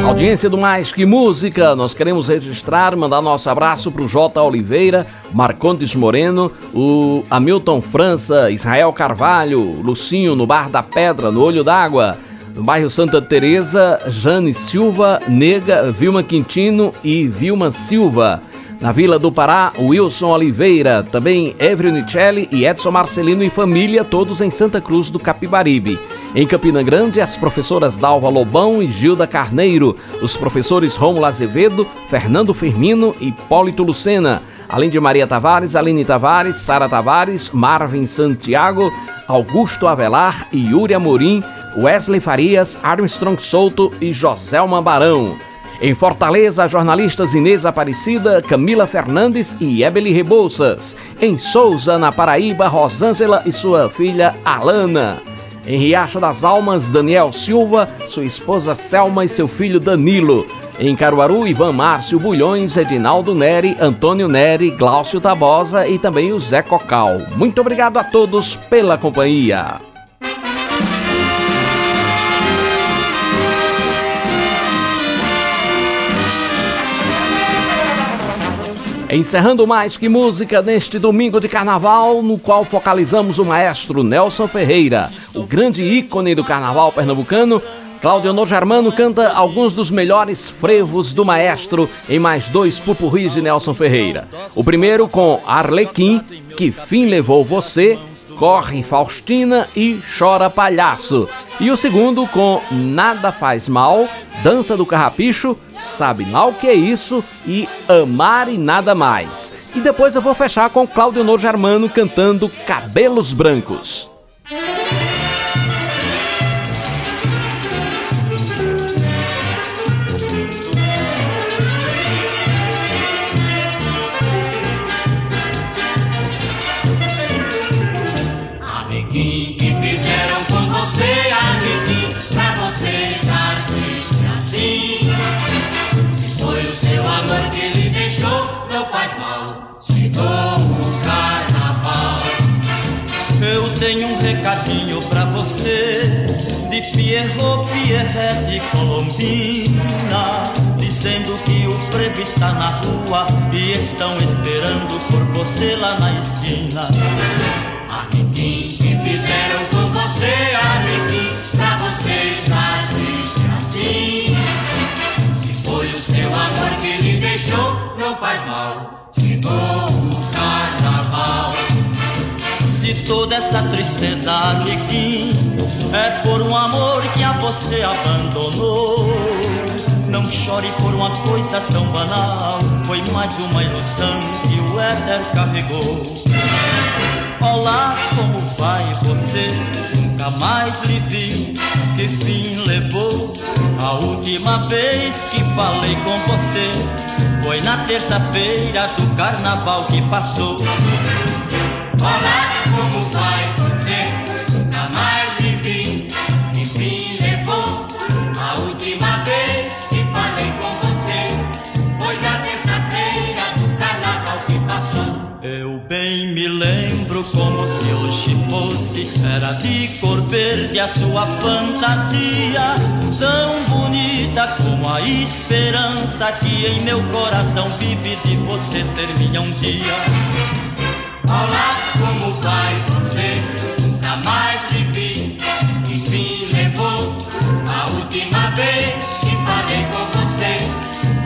Audiência do Mais Que Música, nós queremos registrar, mandar nosso abraço para o J. Oliveira, Marcondes Moreno, o Hamilton França, Israel Carvalho, Lucinho no Bar da Pedra, no Olho d'Água, no bairro Santa Teresa, Jane Silva, Nega, Vilma Quintino e Vilma Silva. Na Vila do Pará, Wilson Oliveira, também Evrio Nicelli e Edson Marcelino e família, todos em Santa Cruz do Capibaribe. Em Campina Grande, as professoras Dalva Lobão e Gilda Carneiro, os professores Rômulo Azevedo, Fernando Firmino e Hipólito Lucena, além de Maria Tavares, Aline Tavares, Sara Tavares, Marvin Santiago, Augusto Avelar e Yuri Amorim, Wesley Farias, Armstrong Souto e Joselma Barão. Em Fortaleza, jornalistas Inês Aparecida, Camila Fernandes e Ebeli Rebouças. Em Souza, na Paraíba, Rosângela e sua filha Alana. Em Riacho das Almas, Daniel Silva, sua esposa Selma e seu filho Danilo. Em Caruaru, Ivan Márcio Bulhões, Edinaldo Neri, Antônio Neri, Glaucio Tabosa e também o Zé Cocal. Muito obrigado a todos pela companhia. Encerrando mais que música neste domingo de carnaval, no qual focalizamos o maestro Nelson Ferreira, o grande ícone do carnaval pernambucano. Claudio Germano canta alguns dos melhores frevos do maestro em mais dois pupurris de Nelson Ferreira. O primeiro com Arlequim, Que Fim Levou Você, Corre Faustina e Chora Palhaço. E o segundo com Nada Faz Mal, Dança do Carrapicho, Sabe lá o que é isso e Amar e Nada Mais. E depois eu vou fechar com Claudio Germano cantando Cabelos Brancos. Pierrot, Pierrette e Colombina Dizendo que o frevo está na rua E estão esperando por você lá na esquina Amiguinho, que fizeram com você, amiguinho, pra você estar triste assim. Se foi o seu amor que ele deixou, não faz mal. Chegou Se toda essa tristeza, Arlequim É por um amor que a você abandonou. Não chore por uma coisa tão banal. Foi mais uma ilusão que o éter carregou. Olá, como vai você? Nunca mais lhe vi. Que fim levou? A última vez que falei com você Foi na terça-feira do carnaval que passou. Olá, como faz você, jamais mais enfim, enfim levou a última vez que falei com você, foi na terça-feira do carnaval que passou. Eu bem me lembro como se hoje fosse, era de cor verde a sua fantasia, tão bonita como a esperança que em meu coração vive de você ser minha um dia. Olá, como vai você? Nunca mais te vi. Enfim, levou a última vez que falei com você.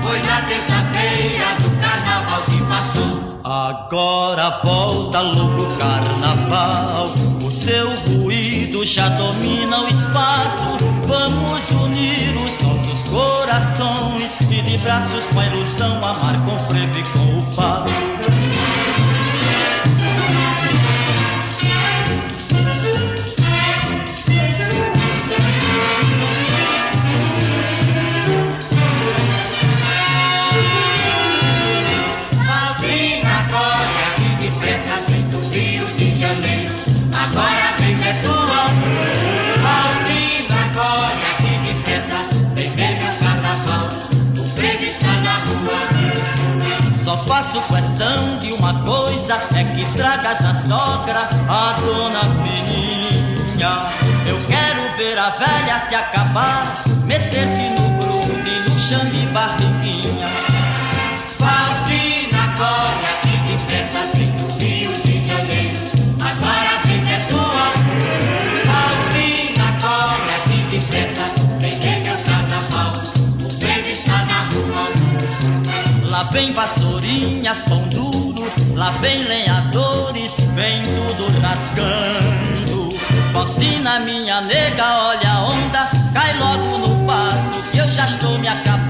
Foi na terça-feira do carnaval que passou. Agora volta louco carnaval O seu ruído já domina o espaço Vamos unir os nossos corações E de braços com a ilusão amar com se acabar Meter-se no grude, no chão de barriguinha Faustina, corre aqui depressa, vem do Rio de Janeiro. Agora a vez é tua. Faustina, corre aqui depressa, vem ver meu carnaval. O frevo está na rua. Lá vem vassourinhas, pão duro Lá vem lenhadores, vem tudo rasgando Faustina, minha nega, olha a onda. Cai logo no passo que eu já estou me acabando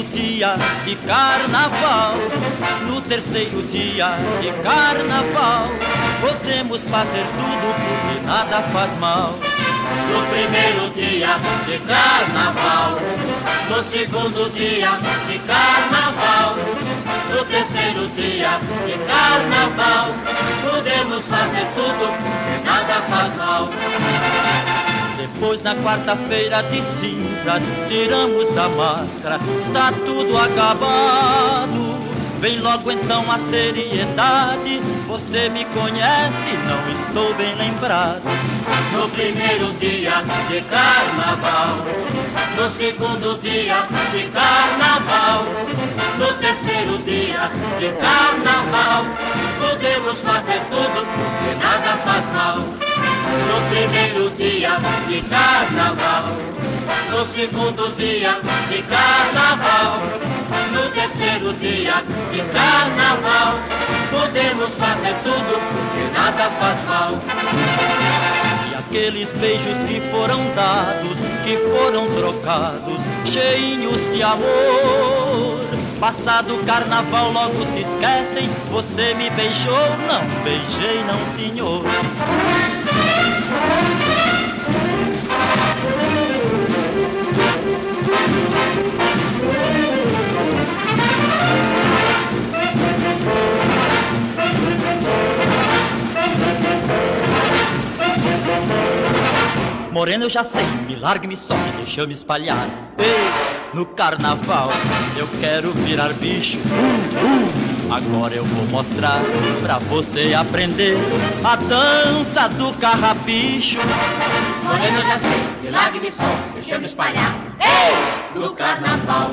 segundo dia de carnaval, no terceiro dia de carnaval, podemos fazer tudo porque nada faz mal. No primeiro dia de carnaval, no segundo dia de carnaval, no terceiro dia de carnaval, podemos fazer tudo porque nada faz mal. Depois na quarta-feira de cinzas tiramos a máscara, está tudo acabado. Vem logo então a seriedade. Você me conhece, não estou bem lembrado. No primeiro dia de carnaval, no segundo dia de carnaval, no terceiro dia de carnaval, podemos fazer tudo porque nada faz mal. No primeiro dia de carnaval, no segundo dia de carnaval. No terceiro dia de carnaval, podemos fazer tudo e nada faz mal. E aqueles beijos que foram dados, que foram trocados, cheios de amor. Passado o carnaval logo se esquecem, você me beijou, não beijei não senhor. Moreno eu já sei, me largue, me sobe, deixa eu me espalhar. Ei, no carnaval eu quero virar bicho. Uh, uh. Agora eu vou mostrar pra você aprender a dança do carrapicho. Moreno eu já sei, milagre me som, deixa eu me espalhar. Ei! No carnaval,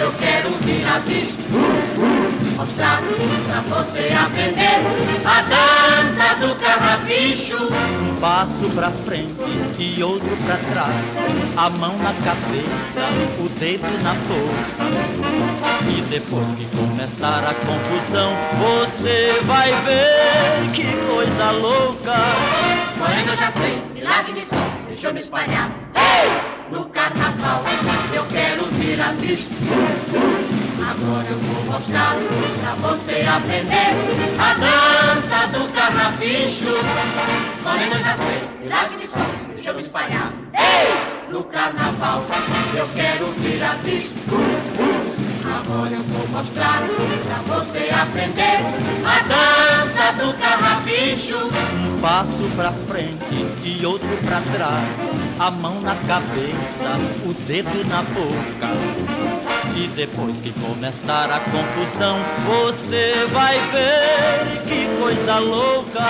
eu quero virar bicho. Uh, uh. Mostrar pra você aprender a dança do carrapicho. Um passo pra frente e outro pra trás. A mão na cabeça, o dedo na boca. E depois que começar a confusão, você vai ver que coisa louca. Moreno eu já sei, milagre me som, deixa eu me espalhar. Ei! No carnaval, eu quero virar bicho. Agora eu vou mostrar pra você aprender a dança do carrapicho. Já sei, milagre me som, deixa eu me espalhar. Ei! No carnaval, eu quero virar bicho. Uh, uh. Agora eu vou mostrar pra você aprender a dança do carrapicho. Um passo pra frente e outro pra trás. A mão na cabeça, o dedo na boca. E depois que começar a confusão, você vai ver que coisa louca.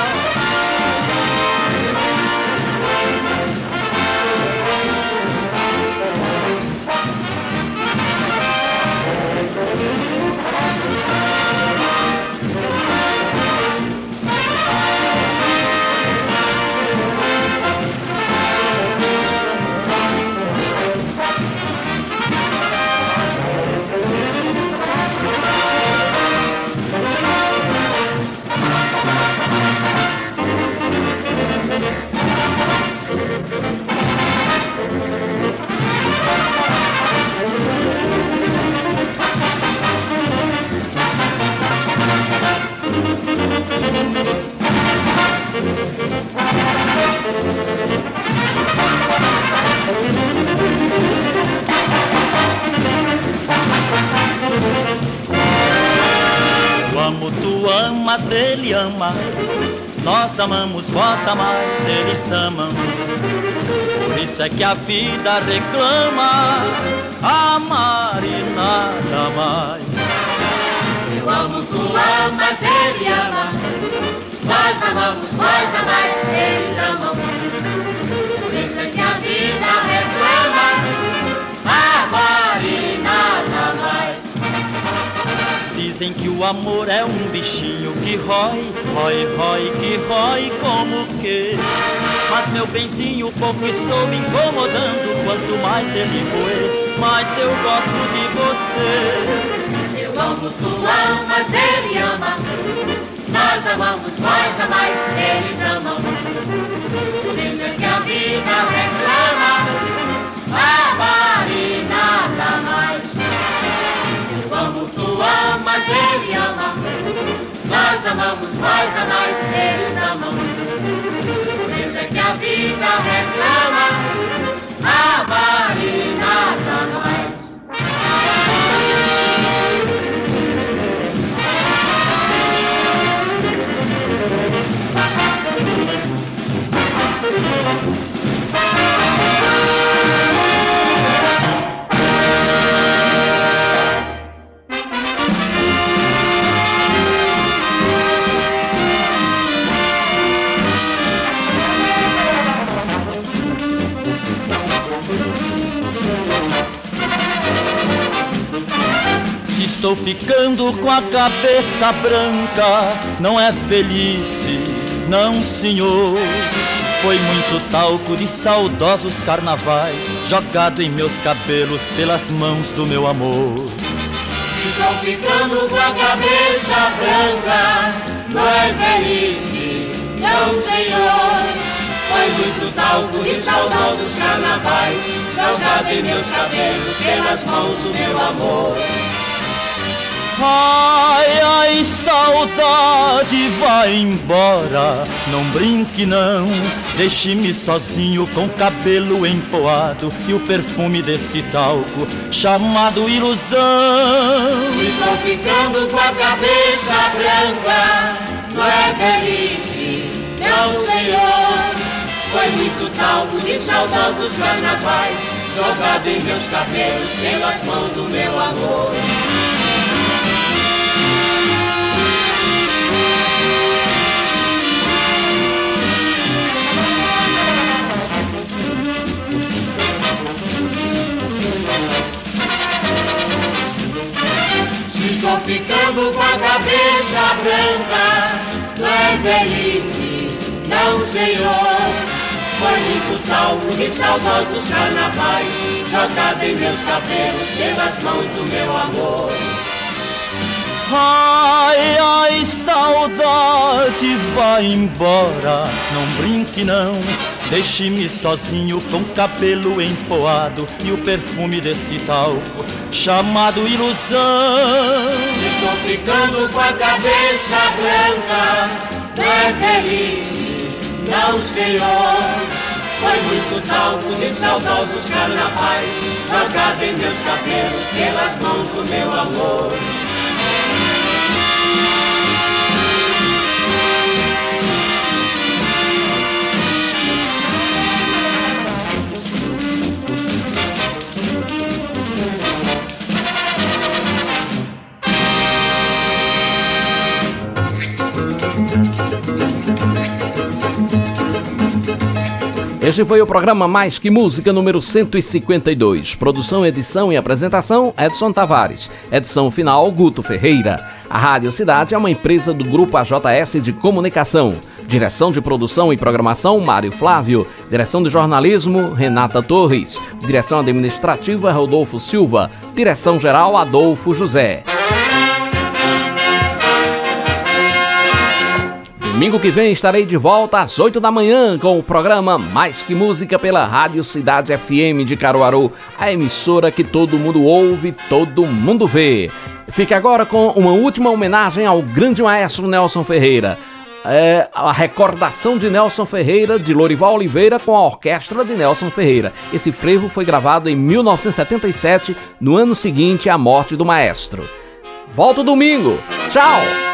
Que a vida reclama amar e nada mais. Eu amo, tu amas, ele ama. Nós amamos, vós amais, eles amam. Por isso é que a vida reclama amar e nada mais. Dizem que o amor é um bichinho que rói, rói, rói, que rói como que. Mas meu benzinho, pouco estou me incomodando. Quanto mais ele roer, mais eu gosto de você. Eu amo, tu amas, ele ama. Nós amamos, vós amais, eles amam. É que a vida reclama amar e nada mais. Eu amo, tu amas, ele ama. Nós amamos, vós amais, eles amam. Por isso é que a vida reclama amar e nada mais. Ficando com a cabeça branca, não é feliz, não senhor. Foi muito talco de saudosos carnavais Jogado em meus cabelos pelas mãos do meu amor. Estão ficando com a cabeça branca. Não é velhice, não senhor. Foi muito talco de saudosos carnavais Jogado em meus cabelos pelas mãos do meu amor Ai, ai, saudade, vai embora, não brinque não. Deixe-me sozinho com o cabelo empoado E o perfume desse talco chamado ilusão. Estão ficando com a cabeça branca Não é velhice, não senhor. Foi muito talco de saudosos carnavais Jogado em meus cabelos pelas mãos do meu amor velhice, não senhor. Foi muito talco de saudosos carnavais. Jogado em meus cabelos pelas mãos do meu amor. Ai, ai, saudade, vai embora, não brinque não. Deixe-me sozinho com o cabelo empoado E o perfume desse talco chamado ilusão. Se estou ficando com a cabeça branca Não é velhice, não senhor. Foi muito talco de saudosos carnavais. Jogado em meus cabelos pelas mãos do meu amor Este foi o programa Mais Que Música número 152. Produção, edição e apresentação: Edson Tavares. Edição final: Guto Ferreira. A Rádio Cidade é uma empresa do Grupo AJS de Comunicação. Direção de produção e programação: Mário Flávio. Direção de jornalismo: Renata Torres. Direção administrativa: Rodolfo Silva. Direção geral: Adolfo José. Domingo que vem estarei de volta às 8 da manhã com o programa Mais Que Música pela Rádio Cidade FM de Caruaru, a emissora que todo mundo ouve, todo mundo vê. Fique agora com uma última homenagem ao grande maestro Nelson Ferreira. É a recordação de Nelson Ferreira, de Lorival Oliveira, com a orquestra de Nelson Ferreira. Esse frevo foi gravado em 1977, no ano seguinte à morte do maestro. Volto domingo. Tchau!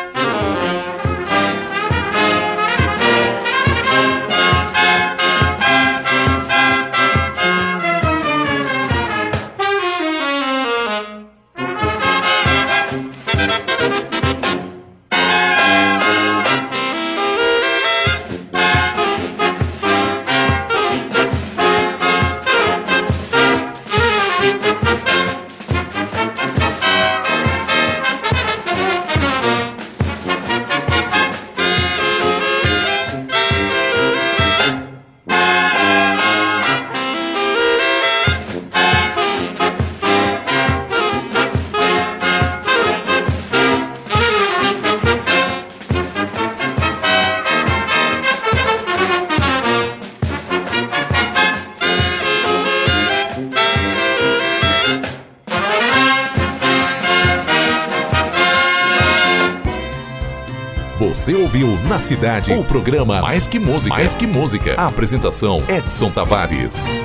Na cidade o programa Mais que Música. Mais que Música. A apresentação Edson Tavares.